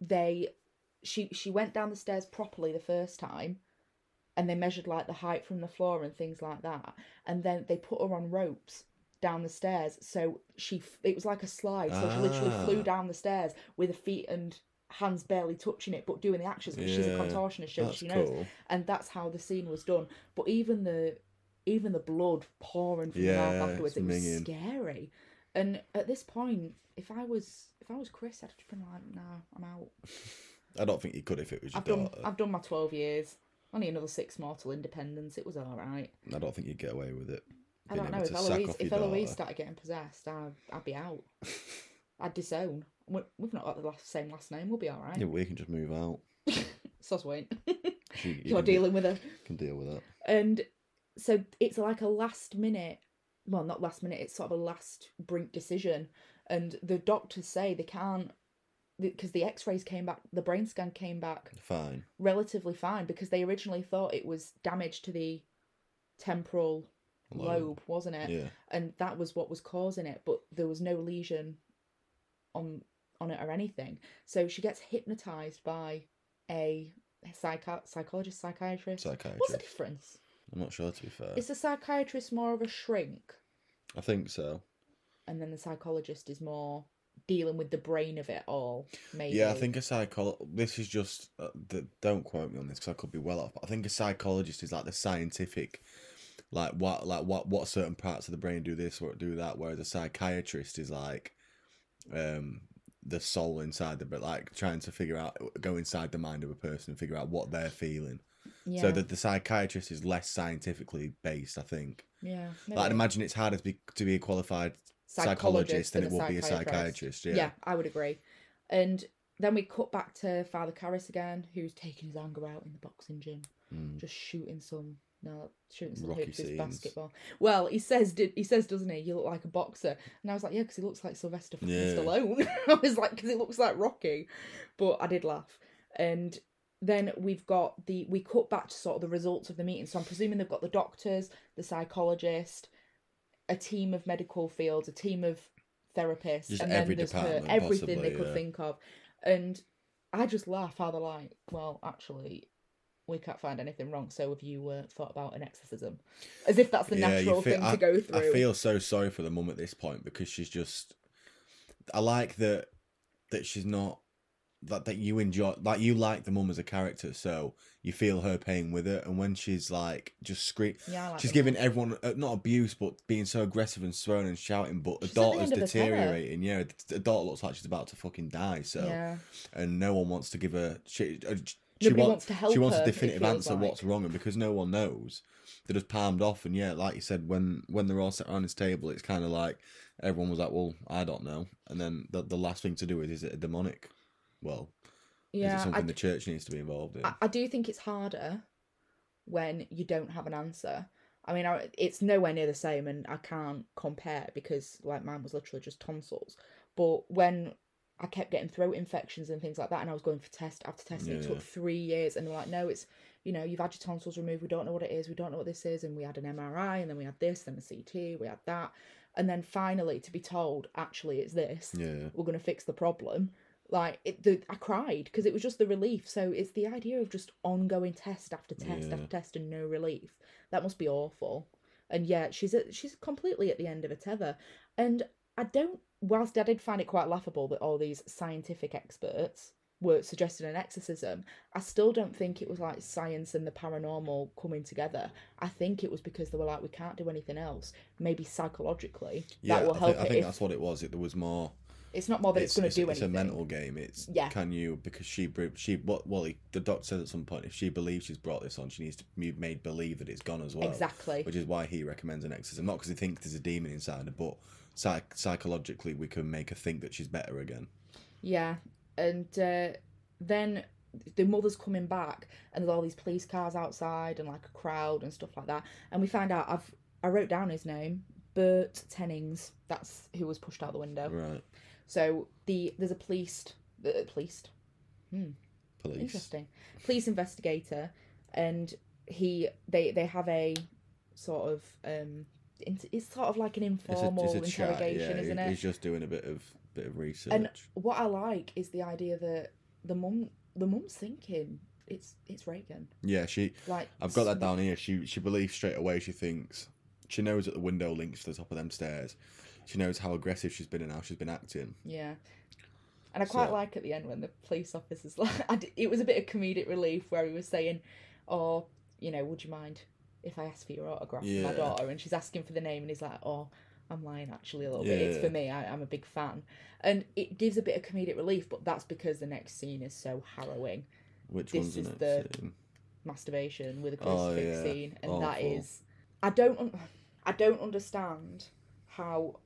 they, she she went down the stairs properly the first time, and they measured like the height from the floor and things like that. And then they put her on ropes down the stairs, so she, it was like a slide. So she literally flew Ah. down the stairs with her feet and hands barely touching it, but doing the actions. Because she's a Yeah, contortionist, so That's she knows cool. and that's how the scene was done. But even the even the blood pouring from the Yeah, mouth afterwards, it's it was minging. scary. And at this point, if I was if I was Chris, I'd just been like, "Nah, I'm out. I don't think you could if it was your I've done daughter. I've done my twelve years. Only another six more till independence. It was all right. I don't think you'd get away with it. I don't know if Eloise if Eloise daughter. started getting possessed, I'd, I'd be out. I'd disown. We- We've not got the last, same last name. We'll be all right. Yeah, we can just move out. Sos won't. She, You're dealing with her. Can deal with that. and so it's like a last minute well not last minute it's sort of a last brink decision and the doctors say they can't because the x-rays came back the brain scan came back Fine. relatively fine because they originally thought it was damage to the temporal Lobe. lobe, wasn't it Yeah. and that was what was causing it but there was no lesion on on it or anything so she gets hypnotized by a psycho- psychologist psychiatrist Psychiatrist. what's the difference I'm not sure to be fair. is the psychiatrist more of a shrink I think so. and then the psychologist is more dealing with the brain of it all maybe Yeah, I think a psychologist. This is just. Uh, th- don't quote me on this because I could be well off. But I think a psychologist is like the scientific, like what, like what, what certain parts of the brain do this or do that. Whereas a psychiatrist is like, um, the soul inside the but like trying to figure out, go inside the mind of a person and figure out what they're feeling. yeah So that the psychiatrist is less scientifically based. I think. yeah Like, I'd imagine it's harder to be to be a qualified psychologist than it would be a psychiatrist. Yeah. yeah i would agree and then we cut back to father Karras again who's taking his anger out in the boxing gym Mm. just shooting some no some Rocky hoops basketball. Well he says did he says doesn't he? You look like a boxer. And i was like yeah because he looks like sylvester fucking Yeah. stallone. I was like because he looks like rocky. But i did laugh. And then we've got the we cut back to sort of the results of the meeting. So i'm presuming they've got the doctors the psychologist a team of medical fields a team of therapists Just and then there's her everything they could yeah. think of. And i just laugh how they're like well actually we can't find anything wrong so have you uh, thought about an exorcism as if that's the Yeah, natural feel- thing I, to go through I feel so sorry for the mum at this point because she's just. I like that that she's not that that you enjoy like you like the mum as a character, so you feel her pain with it, and when she's like just scream, yeah like she's giving mum. everyone uh, not abuse but being so aggressive and swearing and shouting, but the She's daughter's end of her tether. deteriorating. Yeah, the, the daughter looks like she's about to fucking die. So yeah and no one wants to give her she. She Nobody wa- wants to help She wants a definitive answer like. what's wrong, and because no one knows, they're just palmed off. And yeah, like you said, when when they're all sat around this table, it's kind of like everyone was like, "Well, I don't know," and then the the last thing to do is is it a demonic? Well, is it yeah something I, the church needs to be involved in? I, I do think it's harder when you don't have an answer i mean I, it's nowhere near the same and i can't compare because like mine was literally just tonsils but when I kept getting throat infections and things like that, and I was going for test after test, and it Yeah. took three years. And they're like, no, it's you know, you've had your tonsils removed. We don't know what it is. We don't know what this is. And we had an MRI, and then we had this, then a CT, we had that, and then finally to be told, actually, it's this. yeah, We're going to fix the problem. Like it, the, I cried because it was just the relief. So it's the idea of just ongoing test after test Yeah. after test and no relief. That must be awful. And yeah, she's at, she's completely at the end of a tether. And I don't. Whilst I did find it quite laughable that all these scientific experts were suggesting an exorcism, I still don't think it was like science and the paranormal coming together. I think it was because they were like, we can't do anything else. Maybe psychologically yeah. that will I help think, I think if- that's what it was. It there was more. it's not more that it's, going to do it's anything. It's a mental game. It's Yeah. Can you because she she what well he, the doctor says at some point if she believes she's brought this on, she needs to be made believe that it's gone as well. Exactly. Which is why he recommends an exorcism, not because he thinks there's a demon inside her, but psych- psychologically we can make her think that she's better again. Yeah, and uh, then the mother's coming back, and there's all these police cars outside, and like a crowd and stuff like that. And we find out I've I wrote down his name, Bert Tennings. That's who was pushed out the window. Right. So the there's a police, uh, police, Police. interesting, police investigator, and he they they have a sort of um. It's sort of like an It's a, informal it's a interrogation, yeah. isn't it? He's just doing a bit of bit of research. And what I like is the idea that the mum, the mum's thinking it's it's Regan. yeah, she. Like I've got that down here. She she believes straight away. She thinks she knows that the window links to the top of them stairs. She knows how aggressive she's been and how she's been acting. Yeah, and I quite So- like at the end when the police officer's like, I d it was a bit of comedic relief where he was saying, "Oh, you know, would you mind if I ask for your autograph for my Yeah. daughter?" And she's asking for the name, and he's like, "Oh." I'm lying actually a little bit. It's Yeah. for me. I, I'm a big fan, and it gives a bit of comedic relief. But that's because the next scene is so harrowing. Which This one's the is next the- scene? masturbation with a Oh, crucifix yeah. scene, and that Awful. is, I don't, un- I don't understand how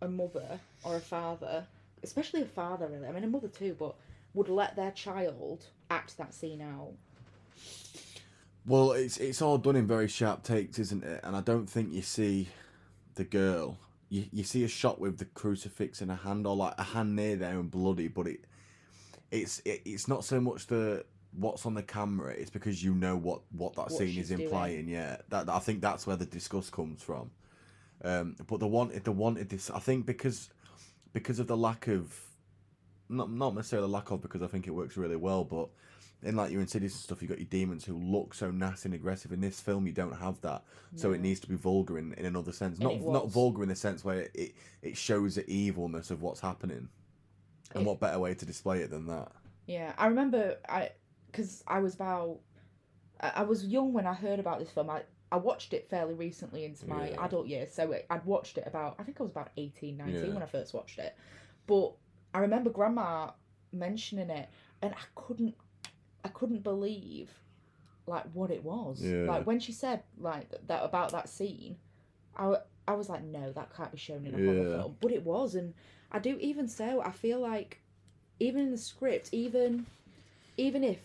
a mother or a father, especially a father, really, I mean a mother too, but would let their child act that scene out. Well, it's it's all done in very sharp takes, isn't it? And I don't think you see the girl you, you see a shot with the crucifix in a hand or like a hand near there and bloody, but it it's it, it's not so much the what's on the camera. It's because you know what what that What scene is implying. Yeah, that I think that's where the disgust comes from. Um, but the wanted the wanted this. I think because because of the lack of not not necessarily the lack of because I think it works really well, but in like your Insidious and stuff, you got your demons who look so nasty and aggressive. In this film, you don't have that, so it needs to be vulgar in, in another sense. And Not not vulgar in the sense where it it shows the evilness of what's happening. And It- what better way to display it than that? Yeah, I remember I because I was about I I was young when I heard about this film. I I watched it fairly recently into my Yeah. adult years, so it, I'd watched it about I think I was about 18, 19 Yeah. when I first watched it. But I remember Grandma mentioning it, and I couldn't I couldn't believe like what it was. Yeah. Like when she said like that about that scene, I I was like, no, that can't be shown in a horror film. But it was, and I do even so. I feel like even in the script, even even if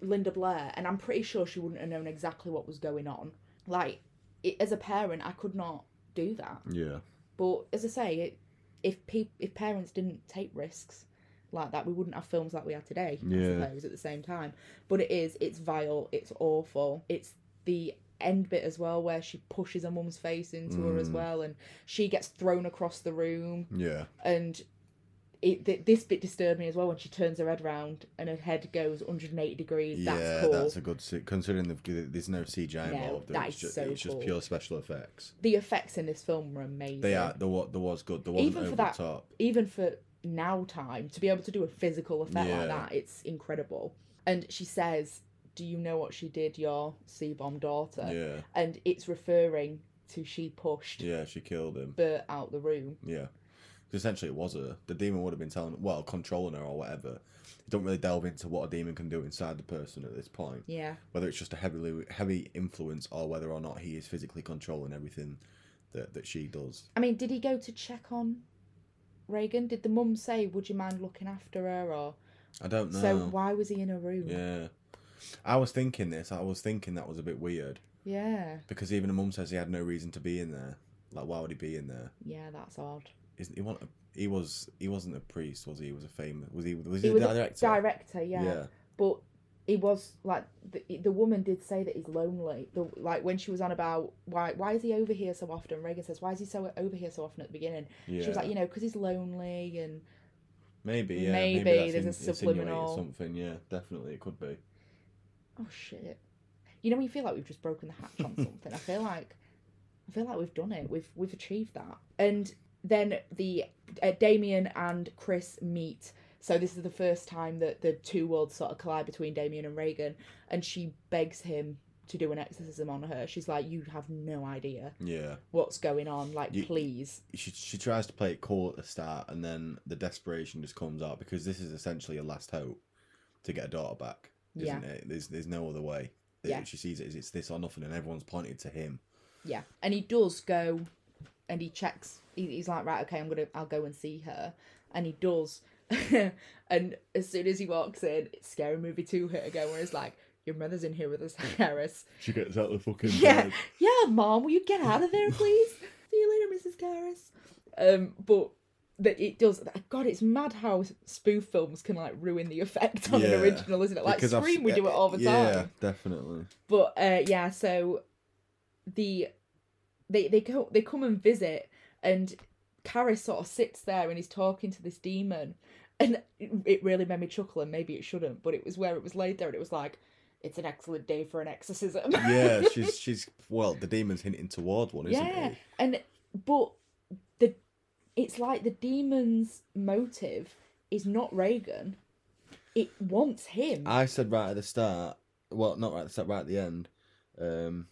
Linda Blair, and I'm pretty sure she wouldn't have known exactly what was going on. Like it, as a parent, I could not do that. Yeah, But as I say, it, if pe- if parents didn't take risks like that, we wouldn't have films like we have today. Yeah. I suppose at the same time. But it is, it's vile, it's awful. It's the end bit as well where she pushes her mum's face into her as Mm. well, and she gets thrown across the room, yeah, and. It, th- this bit disturbed me as well when she turns her head round and her head goes 180 degrees. yeah. That's cool. That's a good. Considering the, there's no CGI No, involved, that it's is just, so it's just pure special effects. The effects in this film were amazing. They are. The what? There was good. There wasn't Even for over that- the top. even for now time to be able to do a physical effect Yeah. like that it's incredible and she says do you know what she did your c-bomb daughter Yeah, and it's referring to she pushed yeah. She killed him. bert out the room Yeah. essentially, it was her. The demon would have been telling, well, controlling her or whatever. You don't really delve into what a demon can do inside the person at this point. yeah Whether it's just a heavily heavy influence or whether or not he is physically controlling everything that, that she does. i mean did he go to check on regan did the mum say would you mind looking after her or I don't know. so why was he in her room Yeah. I was thinking this. I was thinking that was a bit weird yeah because even the mum says he had no reason to be in there. Like, why would he be in there? yeah that's odd Isn't he? Want he was he wasn't a priest, was he? He was a famous. Was he? Was he, he was director? a director yeah. yeah. but he was like the, the woman did say that he's lonely the, like when she was on about why why is he over here so often regan says why is he so over here so often at the beginning Yeah. she was like you know because he's lonely and Maybe, yeah. Maybe Maybe, there's that's a subliminal- something. Yeah, definitely, it could be. oh shit you know when you feel like we've just broken the hatch on something i feel like i feel like we've done it we've we've achieved that and then the uh, damien and chris meet so this is the first time that the two worlds sort of collide between damien and regan and she begs him to do an exorcism on her she's like you have no idea Yeah, what's going on like You- please she she tries to play it cool at the start, and then the desperation just comes out because this is essentially a last hope to get a daughter back, isn't Yeah. it? There's there's no other way. Yeah. She sees it as it's this or nothing, and everyone's pointed to him. yeah and he does go and he checks he, he's like right okay i'm gonna i'll go and see her and he does and as soon as he walks in it's scary movie 2 hit again where it's like your mother's in here with us Karras. She gets out of the fucking yeah yeah mom will you get out of there please see you later mrs Karras. um but that it does god it's mad how spoof films can like ruin the effect on Yeah, an original isn't it like Because I've- scream we do it all the yeah, time definitely. but uh yeah so the they they go they come and visit and Karras sort of sits there and he's talking to this demon and it- really made me chuckle and maybe it shouldn't but it was where it was laid there and it was like it's an excellent day for an exorcism Yeah, she's she's well, the demon's hinting toward one, isn't it? yeah he? and but the it's like the demon's motive is not Regan it wants him I said right at the start, well, not right at the start, right at the end, um,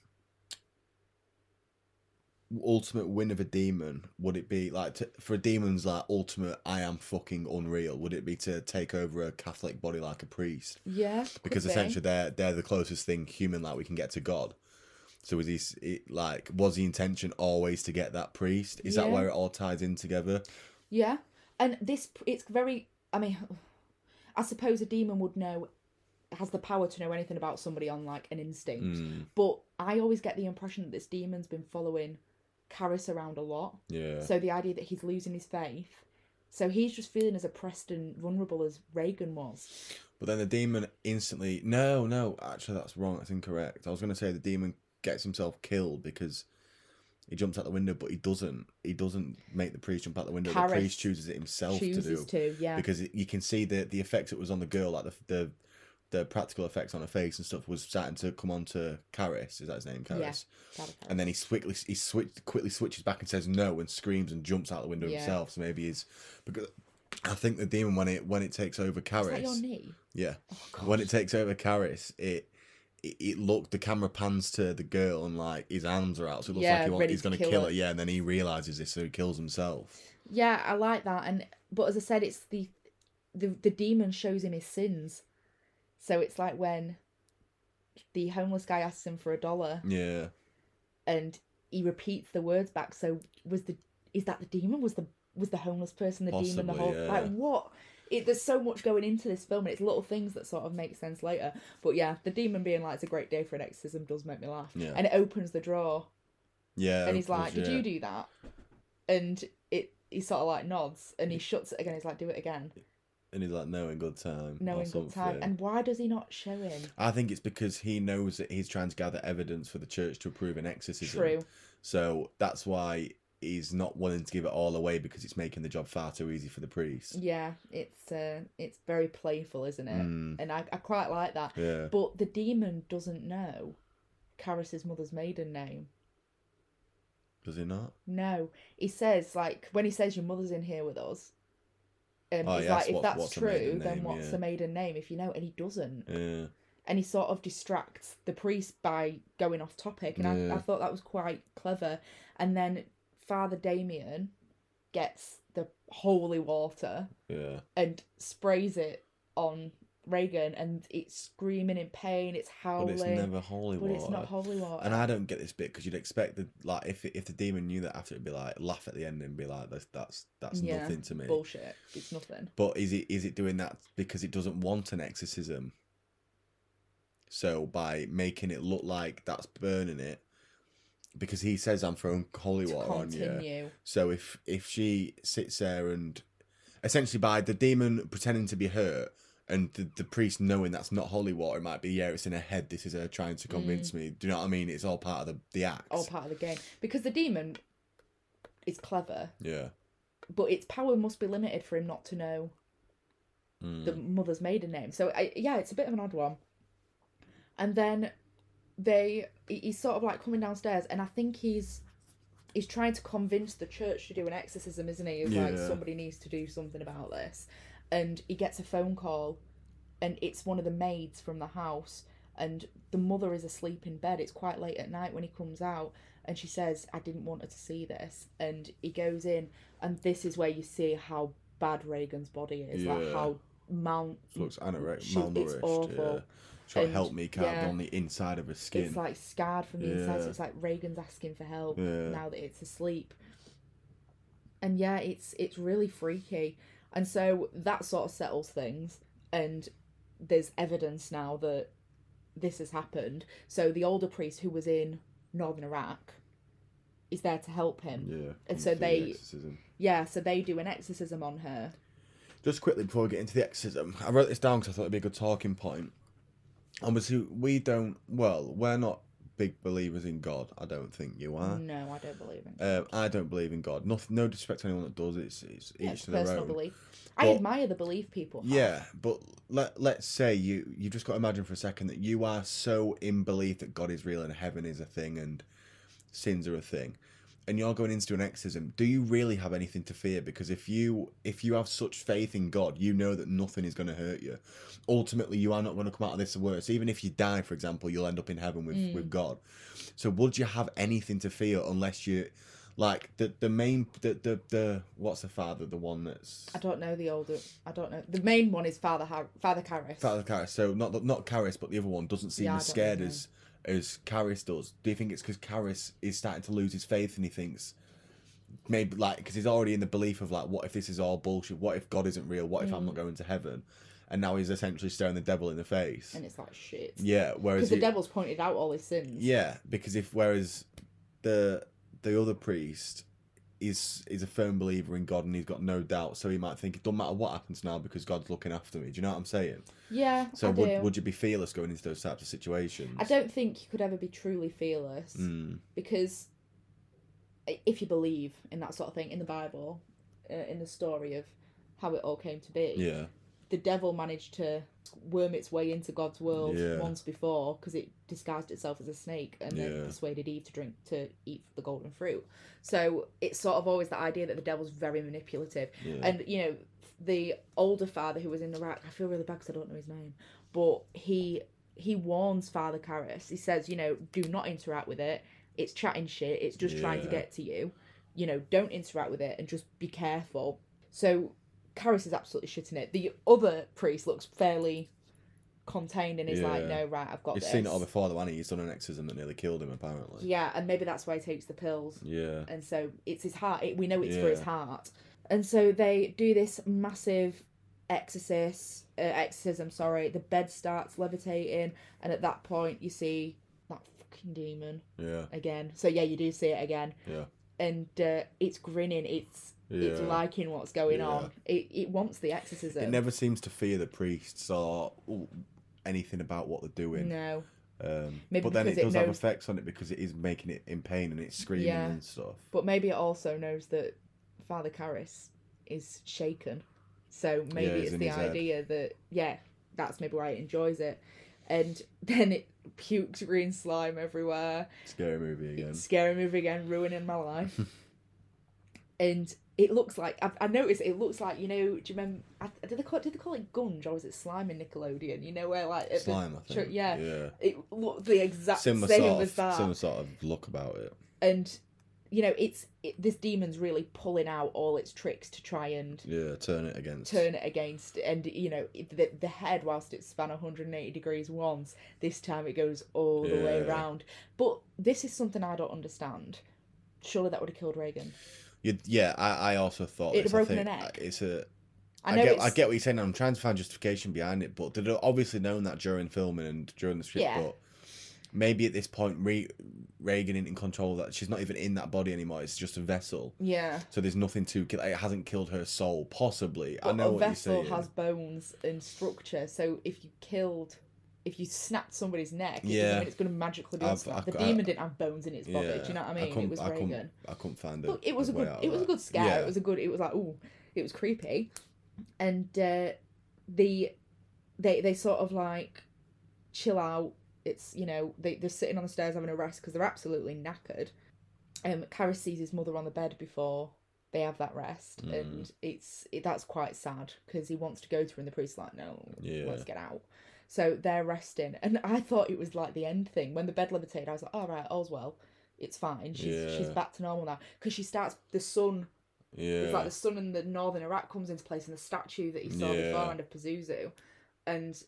ultimate win of a demon, would it be like to, for a demon's like ultimate I am fucking unreal, would it be to take over a Catholic body like a priest? yeah Because be. essentially they're they're the closest thing human like we can get to God. So was he it, like was the intention always to get that priest? Is that where it all ties in together? Yeah, and this it's very. I mean, I suppose a demon would know has the power to know anything about somebody on like an instinct. Mm. But I always get the impression that this demon's been following Karras around a lot. Yeah. So the idea that he's losing his faith. So he's just feeling as oppressed and vulnerable as Regan was. But then the demon instantly. No, no, actually, that's wrong. That's incorrect. I was going to say the demon gets himself killed because he jumps out the window, but he doesn't. He doesn't make the priest jump out the window. The priest chooses it himself Chooses to do to, yeah. because it, you can see the the effects it was on the girl, like the the the practical effects on her face and stuff was starting to come on to Karras. Is that his name, Karras? Yeah, And then he quickly he switch, quickly switches back and says no and screams and jumps out the window Yeah. himself. So maybe he's because I think the demon when it when it takes over Is that your knee? yeah, Oh, when it takes over Karras, it. It, looked the camera pans to the girl and like his arms are out, so it looks Yeah, like he want, ready he's gonna kill kill her. her. Yeah, and then he realizes this, so he kills himself. Yeah, I like that. And but as I said, it's the the the demon shows him his sins. So it's like when the homeless guy asks him for a dollar Yeah, and he repeats the words back. So was the is that the demon? Was the was the homeless person the demon the whole yeah. like what? It, there's so much going into this film, and it's little things that sort of make sense later. But yeah, the demon being like, "It's a great day for an exorcism," does make me laugh. Yeah. And it opens the drawer, yeah. and he's like, "Did yeah. you do that?" And it he sort of like nods, and he shuts it again. He's like, "Do it again." And he's like, no, in good time. No, in good time. And why does he not show him? I think it's because he knows that he's trying to gather evidence for the church to approve an exorcism. True. So that's why he's not willing to give it all away because it's making the job far too easy for the priest. Yeah, it's uh, it's very playful, isn't it? Mm. And I, I quite like that. Yeah. But the demon doesn't know Karras's mother's maiden name. Does he not? No, he says like when he says your mother's in here with us. Um, Oh, he's yes, like, if what- that's true, then what's yeah. the maiden name? If you know, and he doesn't, Yeah. and he sort of distracts the priest by going off topic, and I, I thought that was quite clever. And then Father Damien gets the holy water Yeah. and sprays it on Regan, and it's screaming in pain. It's howling. But it's never holy but it's not holy water. And I don't get this bit because you'd expect that, like, if if the demon knew that after, it'd be like laugh at the end and be like, "That's that's that's Yeah, nothing to me." Bullshit. It's nothing. But is it is it doing that because it doesn't want an exorcism? So by making it look like that's burning it, because he says I'm throwing holy water on you. So if if she sits there and essentially by the demon pretending to be hurt and the, the priest knowing that's not holy water, it might be yeah, it's in her head. This is her trying to convince me. Do you know what I mean? It's all part of the the act. all part of the game because the demon is clever yeah. but its power must be limited for him not to know Mm. the mother's maiden name so I, yeah it's a bit of an odd one and then they he's sort of like coming downstairs and i think he's he's trying to convince the church to do an exorcism isn't he he's like somebody needs to do something about this and he gets a phone call and it's one of the maids from the house and the mother is asleep in bed it's quite late at night when he comes out and she says i didn't want her to see this and he goes in and this is where you see how bad regan's body is like Yeah. how mal looks anorexic, she- malnourished. it's awful. Yeah. Try to help me carve yeah. on the inside of her skin. it's like scarred from the inside so it's like regan's asking for help Yeah. now that it's asleep and yeah it's it's really freaky and so that sort of settles things and there's evidence now that this has happened so the older priest who was in northern iraq is there to help him yeah. And so the they- exorcism. yeah so they do an exorcism on her Just quickly before we get into the exorcism, I wrote this down because I thought it'd be a good talking point. Obviously, we don't. Well, we're not big believers in God. I don't think you are. no i don't believe in Um, I don't believe in God. No, no disrespect to anyone that does. It's it's yeah, each it's to their personal own. belief i admire the belief people have. Yeah, but let let's say you you just got to imagine for a second that you are so in belief that God is real and heaven is a thing and sins are a thing, and you're going into an exorcism. Do you really have anything to fear? Because if you if you have such faith in God, you know that nothing is going to hurt you. Ultimately, you are not going to come out of this worse. Even if you die, for example, you'll end up in heaven with with mm. God. So would you have anything to fear unless you? Like the the main the the, the what's the father the one that's I don't know the older. I don't know. The main one is Father Har- Father Karras. Father Karras. So not not Karras, but the other one doesn't seem Yeah, as scared as as Karras does. Do you think it's because Karras is starting to lose his faith and he thinks maybe like because he's already in the belief of like, what if this is all bullshit? What if God isn't real? What if Mm. I'm not going to heaven? And now he's essentially staring the devil in the face. and it's like shit. Yeah. Whereas Because the he- devil's pointed out all his sins. yeah, because if whereas the the other priest is is a firm believer in God and he's got no doubt, so he might think it doesn't matter what happens now because God's looking after me. Do you know what I'm saying? Yeah, So I would do. would you be fearless going into those types of situations? I don't think you could ever be truly fearless Mm, because if you believe in that sort of thing in the Bible, uh, in the story of how it all came to be, yeah, the devil managed to worm its way into God's world Yeah. once before because it disguised itself as a snake and then persuaded Eve to drink to eat the golden fruit. So it's sort of always the idea that the devil's very manipulative. yeah. And you know, the older father who was in Iraq, I feel really bad because I don't know his name, but he he warns Father Karras. He says, you know, do not interact with it. It's chatting shit. It's just trying to get to you. You know, don't interact with it and just be careful. So Karras is absolutely shitting it. The other priest looks fairly contained and is like, no, right, I've got He's this. seen it all before, though, hasn't he? He's done an exorcism that nearly killed him, apparently. Yeah, and maybe that's why he takes the pills. Yeah. and so it's his heart. It, we know it's for his heart, and so they do this massive exorcist, uh, exorcism. Sorry, the bed starts levitating, and at that point you see that fucking demon Yeah. again. So yeah, you do see it again, Yeah. and uh, it's grinning. It's it's liking what's going Yeah. on. It it wants the exorcism. It never seems to fear the priests or anything about what they're doing. No, Um, but then it because it does have effects on it because it is making it in pain and it's screaming Yeah. and stuff. but maybe it also knows that Father Karras is shaken. So maybe Yeah, it's it's the his head. idea that yeah, that's maybe why it enjoys it. And then it pukes green slime everywhere. Scary movie again. Scary movie again, ruining my life. and it looks like I, I noticed it looks like you know. Do you remember? I, did they call it, did they call it gunge or was it slime in Nickelodeon? You know where like at the- Slime, I think. yeah. Yeah. it looked the exact Similar same sort, as of, that similar sort of look about it. and you know it's it, this demon's really pulling out all its tricks to try and Yeah, turn it against. turn it against and you know the, the head whilst it span 180 degrees once this time it goes all the way around but this is something i don't understand surely that would have killed regan You, yeah, I, I also thought It'd this, have I broken her neck. Uh, it's a. i I know get, I get what you're saying. I'm trying to find justification behind it, but they'd obviously known that during filming and during the script. Yeah. But maybe at this point, Re- Regan isn't in control that. She's not even in that body anymore. It's just a vessel. yeah So there's nothing to kill. It hasn't killed her soul. Possibly. I know a what vessel you're saying. has bones and structure so if you killed if you snapped somebody's neck, it Yeah. doesn't mean it's going to magically be I've The got- demon didn't have bones in its body. Yeah, Do you know what I I mean? couldn't- it was I couldn't- I couldn't find it. But it was a good. It was a good scare. It was a good. It was like ooh, it was creepy, and uh, the they they sort of like chill out. It's you know they they're sitting on the stairs having a rest because they're absolutely knackered. Um, Karras sees his mother on the bed before they have that rest, Mm. and it's it, that's quite sad because he wants to go to her, and the priest's like, no, Yeah. let's get out. So they're resting, and I thought it was like the end thing when the bed levitated. I was like, all right, all's well. It's fine. She's she's back to normal now because she starts. The sun Yeah. it's like the sun in the northern Iraq comes into place and the statue that you saw Yeah. beforehand of Pazuzu. And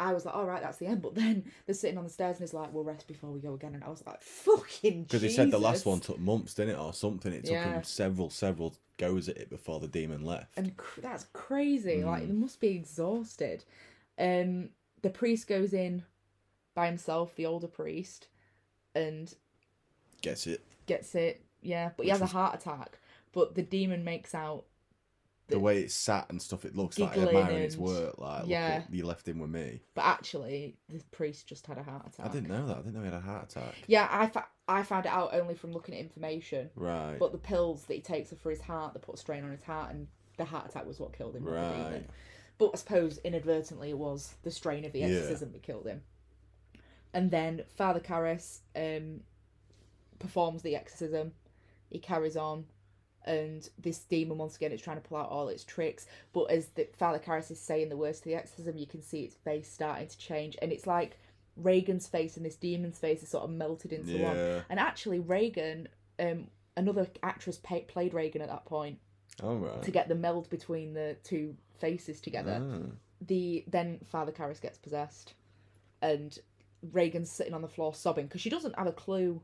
I was like, all right, that's the end. But then they're sitting on the stairs and it's like, we'll rest before we go again. And I was like, fucking Because he said the last one took months, didn't it, or something? It took Yeah. him several, several goes at it before the demon left. And cr- that's crazy. Like, Mm. they must be exhausted. Um, the priest goes in by himself, the older priest, and Gets it. gets it. Yeah, but he Which has a heart attack. But the demon makes out The way it's sat and stuff, it looks like admiring its work. Like, Yeah. look, you left him with me. But actually, the priest just had a heart attack. I didn't know that. I didn't know he had a heart attack. Yeah, I, fa- I found it out only from looking at information. Right. But the pills that he takes are for his heart. They put a strain on his heart, and the heart attack was what killed him. not the demon. Right. But I suppose inadvertently it was the strain of the Yeah. exorcism that killed him. And then Father Karras um, performs the exorcism. He carries on, and this demon once again is trying to pull out all its tricks. But as the Father Karras is saying the words to the exorcism, you can see its face starting to change, and it's like Regan's face and this demon's face is sort of melted into one. And actually, Regan, um, another actress played Regan at that point All right. to get the meld between the two faces together Ah. the then Father Karras gets possessed, and Regan's sitting on the floor sobbing because she doesn't have a clue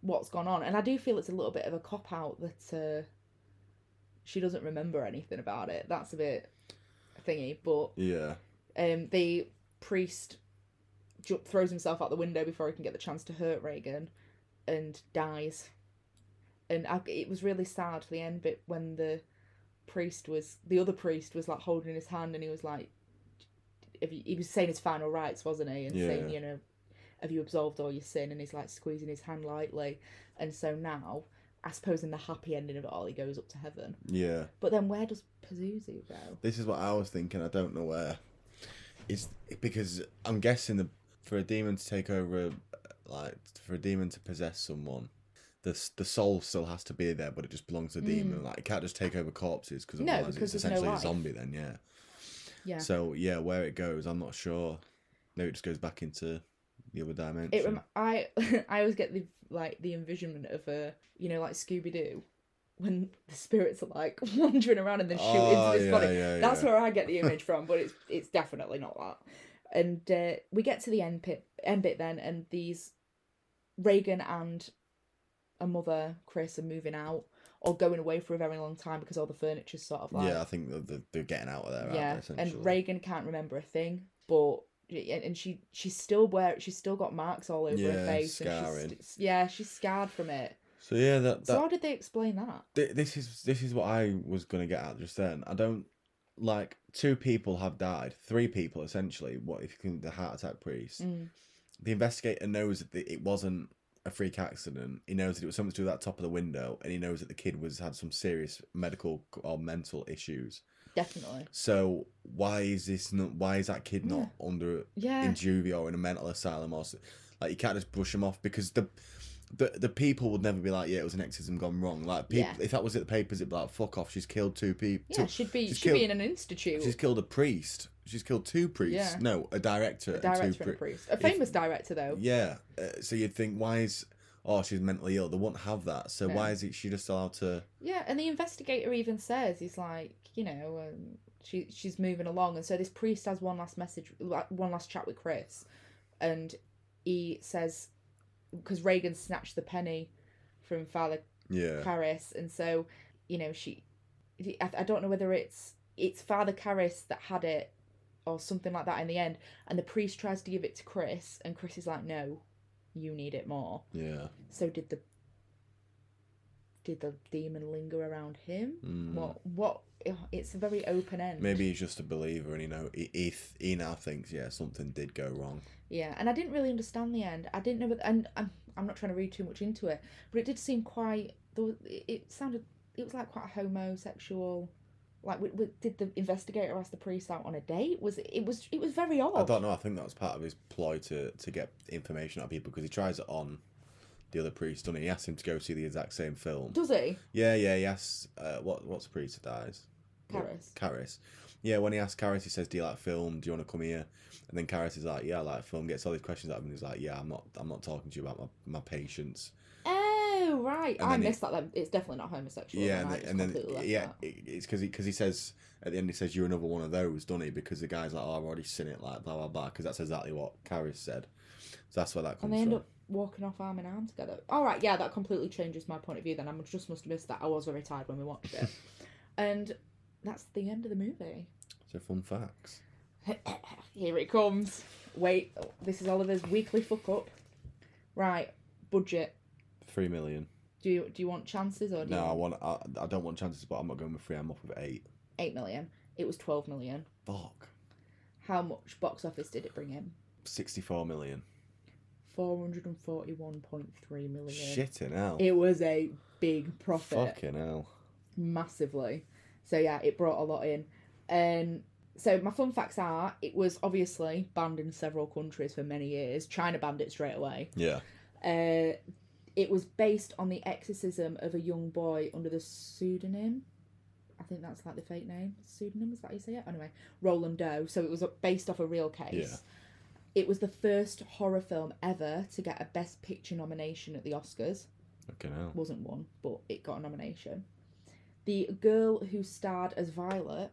what's gone on, and I do feel it's a little bit of a cop out that uh, she doesn't remember anything about it. That's a bit thingy, but Yeah. um, the priest throws himself out the window before he can get the chance to hurt Regan, and dies. And I, it was really sad for the end bit when the priest was the other priest was like holding his hand and he was like if he, he was saying his final rites wasn't he and saying you know have you absolved all your sin and he's like squeezing his hand lightly and so now i suppose in the happy ending of it all he goes up to heaven Yeah. but then where does pazuzu go This is what I was thinking. I don't know where. It's because I'm guessing the for a demon to take over, uh, like for a demon to possess someone, the the soul still has to be there, but it just belongs to the demon. Like it can't just take over corpses because. No, otherwise because it's there's no essentially a zombie. Then yeah. yeah So yeah, where it goes, I'm not sure. Maybe it just goes back into the other dimension. it rem- i i always get the like the envisionment of a you know like scooby-doo when the spirits are like wandering around and then shoot Oh, into this yeah, body yeah, that's yeah. where i get the image from but it's it's definitely not that and uh, we get to the end bit end bit then and these regan and a mother chris are moving out or going away for a very long time because all the furniture's sort of like yeah, I think they're- they're, getting out of there. yeah they, and regan can't remember a thing but and and she she's still wear she's still got marks all over her Yeah, face and scarring. she's yeah she's scarred from it So yeah, that, that so how did they explain that Th- this is this is what I was gonna get at just then. I don't like two people have died, three people essentially. What if you can the heart attack priest? Mm. The investigator knows that it wasn't a freak accident. He knows that it was something to do with that top of the window, and he knows that the kid was had some serious medical or mental issues. definitely So why is this not? Why is that kid not under yeah in juvie or in a mental asylum or like you can't just brush him off because the the the people would never be like yeah it was an exorcism gone wrong like people Yeah. if that was at the papers it'd be like fuck off she's killed two people yeah should be she's should be in an institute she's killed a priest she's killed two priests. Yeah. no a director, a and two director and a priest. A famous director though. Yeah. Uh, so you'd think why is oh she's mentally ill. They wouldn't have that. So No. why is it she just allowed to Yeah, and the investigator even says he's like, you know, um, she she's moving along, and so this priest has one last message, one last chat with Chris, and he says because Regan snatched the penny from Father yeah. Karras, and so you know she, I, I don't know whether it's it's Father Karras that had it or something like that in the end, and the priest tries to give it to Chris, and Chris is like, no, you need it more. yeah So did the did the demon linger around him? Mm. What what? It's a very open end. maybe he's just a believer and you know he, he, now thinks yeah something did go wrong Yeah, and I didn't really understand the end. I didn't know, what, and I'm I'm not trying to read too much into it, but it did seem quite. It sounded. It was like quite a homosexual. Like, w- w- did the investigator ask the priest out on a date? Was it? It was. It was very odd. I don't know. I think that was part of his ploy to to get information out of people because he tries it on the other priest, doesn't he? He asks him to go see the exact same film. Does he? Yeah, yeah. He asks, uh, what what's the priest that dies? Karras. Karras. Yeah, when he asks Karras, he says, "Do you like film? Do you want to come here?" And then Karras is like, "Yeah, I like film." Gets all these questions out of him. He's like, "Yeah, I'm not. I'm not talking to you about my, my patients." Oh right, And I missed that. Then it's definitely not homosexual. yeah, and, I then- and then yeah, it- it's because he because he says at the end he says you're another one of those, doesn't he? Because the guy's like, "Oh, I've already seen it," like blah blah blah. Because that's exactly what Karras said. So that's where that And comes they end from. up walking off arm in arm together. All right, yeah, that completely changes my point of view. Then I just must have missed that. I was very tired when we watched it, and that's the end of the movie. So fun facts. Here it comes. Wait, oh, this is Oliver's weekly fuck up. Right, budget. Three million. Do you do you want chances or do No, you I want. I, I don't want chances, but I'm not going with three. I'm off with eight. eight million? It was twelve million. Fuck. How much box office did it bring in? Sixty-four million. Four hundred and forty-one point three million. Shitting hell. It was a big profit. Fucking hell. massively. So yeah, it brought a lot in. And so my fun facts are it was obviously banned in several countries for many years. China banned it straight away. Yeah. Uh, it was based on the exorcism of a young boy under the pseudonym. I think that's like the fake name. Pseudonym, is that how you say it? Anyway, Roland Doe. So it was uh, based off a real case. Yeah. It was the first horror film ever to get a Best Picture nomination at the Oscars Okay, hell. wasn't one, but it got a nomination. The girl who starred as Violet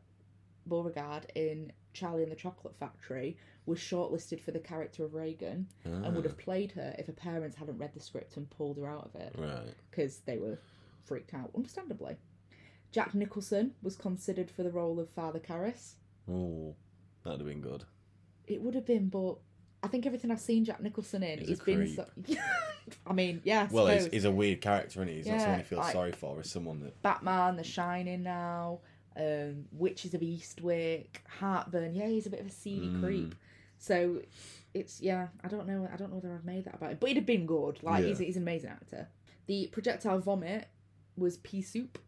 Beauregard in Charlie and the Chocolate Factory was shortlisted for the character of Regan and would Ah, have played her if her parents hadn't read the script and pulled her out of it Right. because they were freaked out, understandably. Jack Nicholson was considered for the role of Father Karras. Oh, that'd have been good. It would have been, but I think everything I've seen Jack Nicholson in, He's he's been. So... I mean, yeah. I Well, he's, he's a weird character, and he? he's not someone Yeah, you feel like- sorry for. As someone that Batman, The Shining now, um, Witches of Eastwick, Heartburn. Yeah, he's a bit of a seedy Mm. creep. So it's yeah, I don't know. I don't know whether I've made that about him, but he'd have been good. Like Yeah. he's, he's an amazing actor. The projectile vomit was pea soup,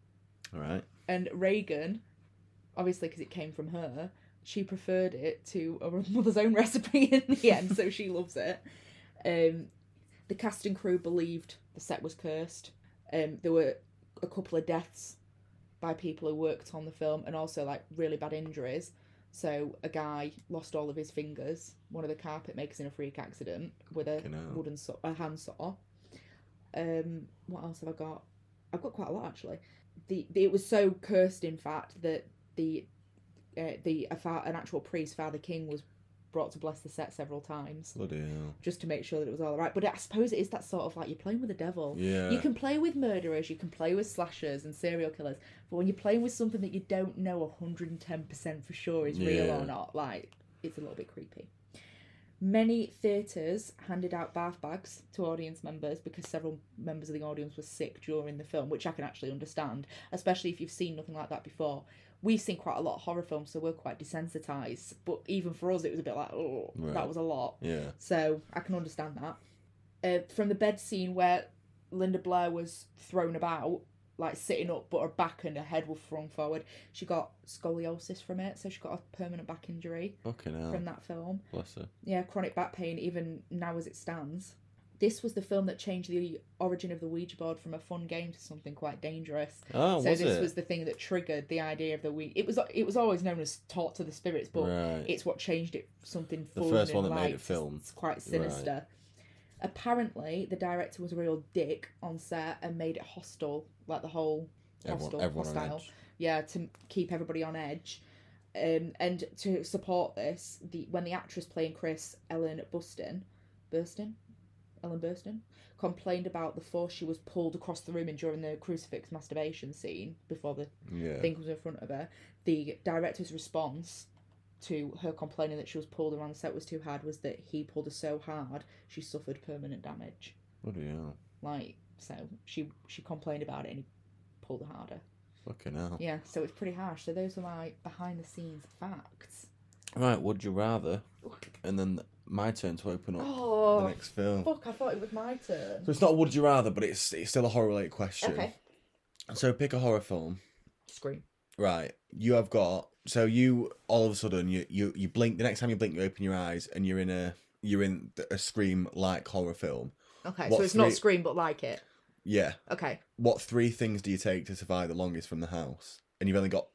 all right. and Regan, obviously because it came from her, she preferred it to her mother's own recipe in the end, so she loves it. Um, the cast and crew believed the set was cursed. Um, there were a couple of deaths by people who worked on the film, and also like really bad injuries. So a guy lost all of his fingers. One of the carpet makers in a freak accident with a Fucking hell. wooden saw, a handsaw. Um, what else have I got? I've got quite a lot actually. The, the it was so cursed, in fact, that the uh, the a fa- an actual priest, Father King, was brought to bless the set several times Bloody hell. just to make sure that it was all right. But I suppose it is that sort of like you're playing with the devil. Yeah. You can play with murderers, you can play with slashers and serial killers, but when you're playing with something that you don't know 110% for sure is real Yeah. or not, like, it's a little bit creepy. Many theatres handed out bath bags to audience members because several members of the audience were sick during the film, which I can actually understand, especially if you've seen nothing like that before. We've seen quite a lot of horror films, so we're quite desensitized. But even for us, it was a bit like, oh, Right. that was a lot. Yeah. So I can understand that. Uh, from the bed scene where Linda Blair was thrown about, like sitting up, but her back and her head were thrown forward, she got scoliosis from it. So she got a permanent back injury Fucking hell. from that film. Bless her. Yeah, chronic back pain, even now as it stands. This was the film that changed the origin of the Ouija board from a fun game to something quite dangerous. Oh, so was this it? was the thing that triggered the idea of the Ouija. It was it was always known as talk to the spirits, but Right. it's what changed it something The fun first one that made it film. It's quite sinister. Apparently, the director was a real dick on set and made it hostile, like the whole hostile, everyone on hostile. Yeah, to keep everybody on edge. Um, and to support this, the when the actress playing Chris, Ellen Bustin, Burstyn, Ellen Burstyn, complained about the force she was pulled across the room in during the crucifix masturbation scene before the Yeah. thing was in front of her. The director's response to her complaining that she was pulled around the set was too hard was that he pulled her so hard she suffered permanent damage. Bloody hell. Like so, she she complained about it and he pulled her harder. Fucking hell. Yeah, so it's pretty harsh. So those are my behind the scenes facts. Right, would you rather? And then my turn to open up the Oh next film. fuck! I thought it was my turn. So it's not would you rather, but it's it's still a horror related question. Okay, So pick a horror film. scream. Right. You have got so you all of a sudden you you you blink the next time you blink you open your eyes and you're in a you're in a scream like horror film. Okay, What so it's not scream but like it. Yeah. Okay, What three things do you take to survive the longest from the house? And you've only got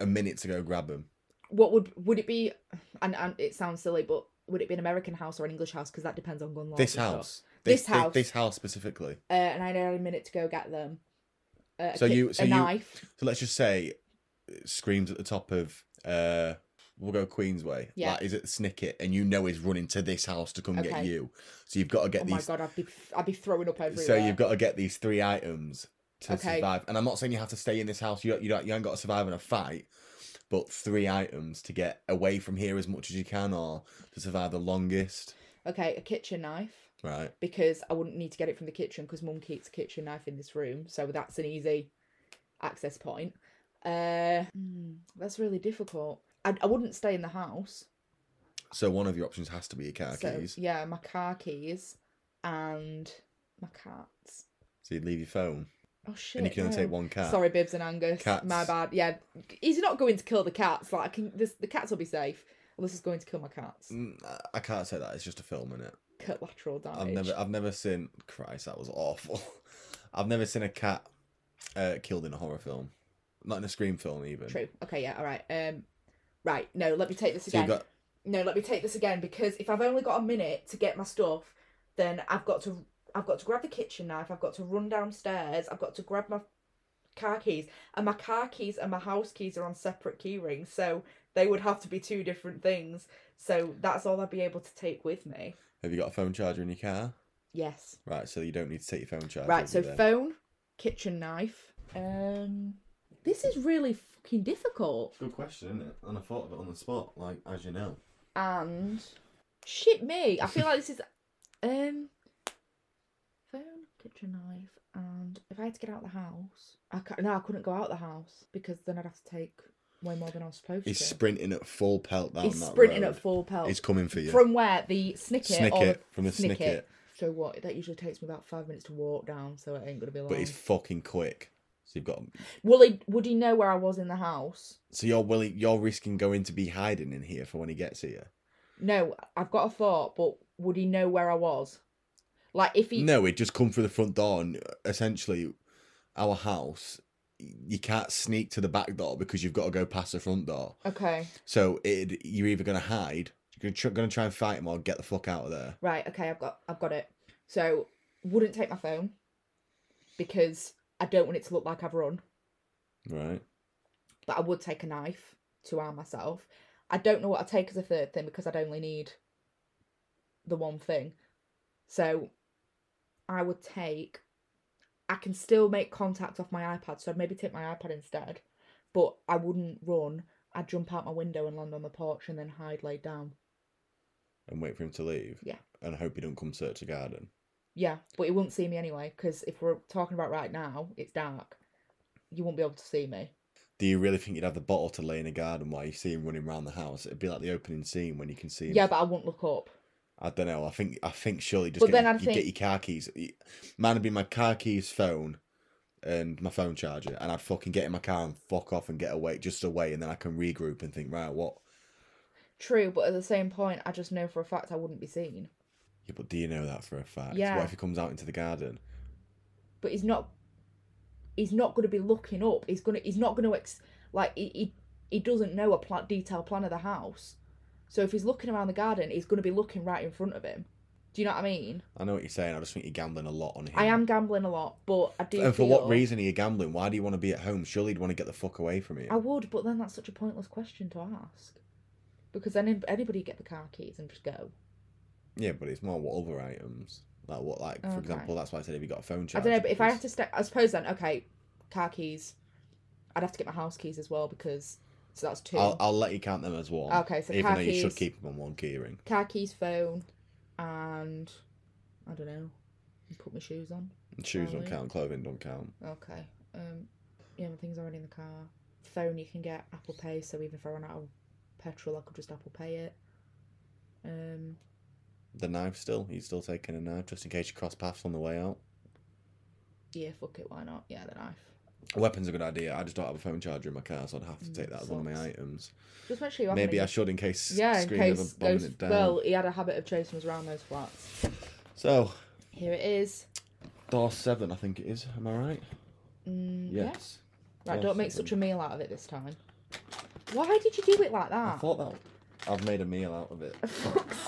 a minute to go grab them. what would would it be? And and it sounds silly, but would it be an American house or an English house? Because that depends on gun laws. This house. This house. This, house specifically. uh, and I had a minute to go get them. Uh, a So ki- you- so you- knife. So let's just say screams at the top of uh we'll go Queensway. Yeah. Like is it Snicket and you know he's running to this house to come get you. So you've got to get these Oh my god, I'd be I'd be throwing up everywhere. so you've got to get these three items to Okay. survive. And I'm not saying you have to stay in this house. You you don't you ain't got to survive in a fight, but three items to get away from here as much as you can or to survive the longest. okay a kitchen knife Right. because I wouldn't need to get it from the kitchen because Mum keeps a kitchen knife in this room, so that's an easy access point. Uh, hmm, that's really difficult. I, I wouldn't stay in the house. So one of your options has to be your car so keys. yeah, my car keys and my cats. So you'd leave your phone. Oh shit! and you can only no. take one cat. Sorry, Bibs and Angus. Cats. My bad. Yeah, he's not going to kill the cats. Like I can, this, the cats will be safe. This is going to kill my cats. Mm, I- can't say that. It's just a film, innit? Collateral damage. I've never, I've never seen. Christ, that was awful. I've never seen a cat uh, killed in a horror film, not in a scream film even. True. Okay. Yeah. All right. Um. Right. No. Let me take this So again. got No. Let me take this again because if I've only got a minute to get my stuff, then I've got to. I've got to grab the kitchen knife. I've got to run downstairs. I've got to grab my car keys, and my car keys and my house keys are on separate key rings, so they would have to be two different things. So that's all I'd be able to take with me. Have you got a phone charger in your car? Yes. Right, so you don't need to take your phone charger. Right, so then. phone, kitchen knife. Um, this is really fucking difficult. Good question, isn't it? And I thought of it on the spot, like as you know. And Shit me. I feel like this is um kitchen knife, and if I had to get out of the house, I no, I couldn't go out of the house because then I'd have to take way more than I was supposed He's to. He's sprinting at full pelt down He's that sprinting road. at full pelt. He's coming for you. From where? The snicket, or Snicket, from the snicket. So what? That usually takes me about five minutes to walk down, so it ain't gonna be long. But he's fucking quick. So you've got. Will he? Would he know where I was in the house? So you're willing. You're risking going to be hiding in here for when he gets here. No, I've got a thought, but would he know where I was? Like if he No, he'd just come through the front door and uh, essentially, our house. You can't sneak to the back door because you've got to go past the front door. Okay. So it, you're either gonna hide, you're gonna try, gonna try and fight him, or get the fuck out of there. Right, okay, I've got I've got it. So wouldn't take my phone because I don't want it to look like I've run, Right. but I would take a knife to arm myself. I don't know what I'd take as a third thing because I'd only need the one thing. So I would take I can still make contact off my iPad, so I'd maybe take my iPad instead. But I wouldn't run. I'd jump out my window and land on the porch and then hide laid down. And wait for him to leave. Yeah. And hope he don't come search the garden. Yeah, but he won't see me anyway, because if we're talking about right now, it's dark. You won't be able to see me. Do you really think you'd have the bottle to lay in a garden while you see him running around the house? It'd be like the opening scene when you can see him. Yeah, but I won't look up. I don't know. I think I think surely just But get, then your- you think- get your car keys. Mine would be my car keys, phone, and my phone charger, and I'd fucking get in my car and fuck off and get away, just away, and then I can regroup and think, right, what? True, but at the same point, I just know for a fact I wouldn't be seen. Yeah, but do you know that for a fact? Yeah. What if he comes out into the garden? But he's not. He's not going to be looking up. He's gonna. He's not going to ex- like. He, he he doesn't know a pla- detailed plan of the house. So if he's looking around the garden, he's going to be looking right in front of him. Do you know what I mean? I know what you're saying. I just think you're gambling a lot on him. I am gambling a lot, but I do. And for feel, what reason are you gambling? Why do you want to be at home? Surely you'd want to get the fuck away from you. I would, but then that's such a pointless question to ask. Because then anybody get the car keys and just go. Yeah, but it's more what other items. Like what, like for Okay. example, that's why I said if you got a phone I don't know, but if I have to stay, I suppose then okay, car keys. I'd have to get my house keys as well because so that's 2 I'll, I'll let you count them as one. Okay, so even though you should keep them on one keyring. car keys, phone, and I don't know. Put my shoes on. And shoes don't count, clothing don't count. Okay. Um, yeah, my things already in the car. Phone, you can get Apple Pay, so even if I run out of petrol, I could just Apple Pay it. Um, The knife still, he's still taking a knife just in case you cross paths on the way out. yeah, fuck it, why not? Yeah, the knife. A weapon's a good idea. I just don't have a phone charger in my car, so I'd have to take that as one of my items. Just make sure you Maybe I should in case Yeah, in case those. it down. Well, he had a habit of chasing us around those flats. So, Here it is. door seven, I think it is. Am I right? Mm, Yes. Yeah. Right, Door don't make seven. such a meal out of it this time. Why did you do it like that? I thought that. I've made a meal out of it.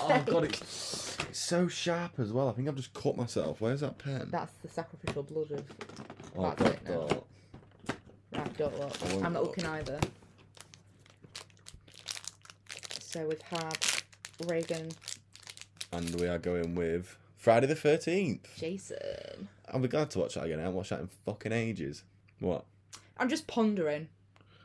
oh god, it's, it's so sharp as well. I think I've just cut myself. Where's that pen? That's the sacrificial blood of. oh that's it now. God. Right, don't look. I'm not look. looking either. So we've had Regan, And we are going with Friday the Thirteenth. Jason. I'll be glad to watch that again. I haven't watched that in fucking ages. What? I'm just pondering.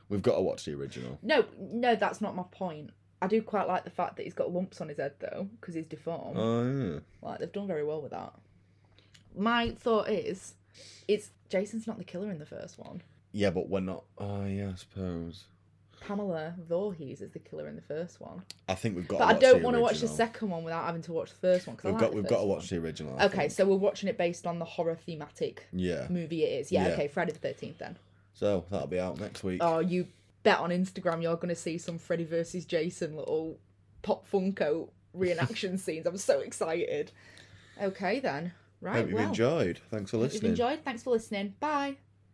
We've got to watch the original. No, no, that's not my point. I do quite like the fact that he's got lumps on his head though, because he's deformed. Oh yeah. Like they've done very well with that. My thought is, it's Jason's not the killer in the first one. Yeah, but we're not. Oh yeah, I suppose. Pamela Voorhees is the killer in the first one. I think we've got. But I don't want to watch the second one without having to watch the first one. 'cause I We've like got. the We've got to one. watch the original. I Okay, think. so we're watching it based on the horror thematic Yeah. movie it is. Yeah, Yeah. okay, Friday the 13th then. So that'll be out next week. Oh, you bet on Instagram you're going to see some Freddy versus Jason little pop Funko reenaction scenes. I'm so excited. Okay then. Right, Hope you've well. enjoyed. Thanks for Hope you've enjoyed. Thanks for listening. Bye.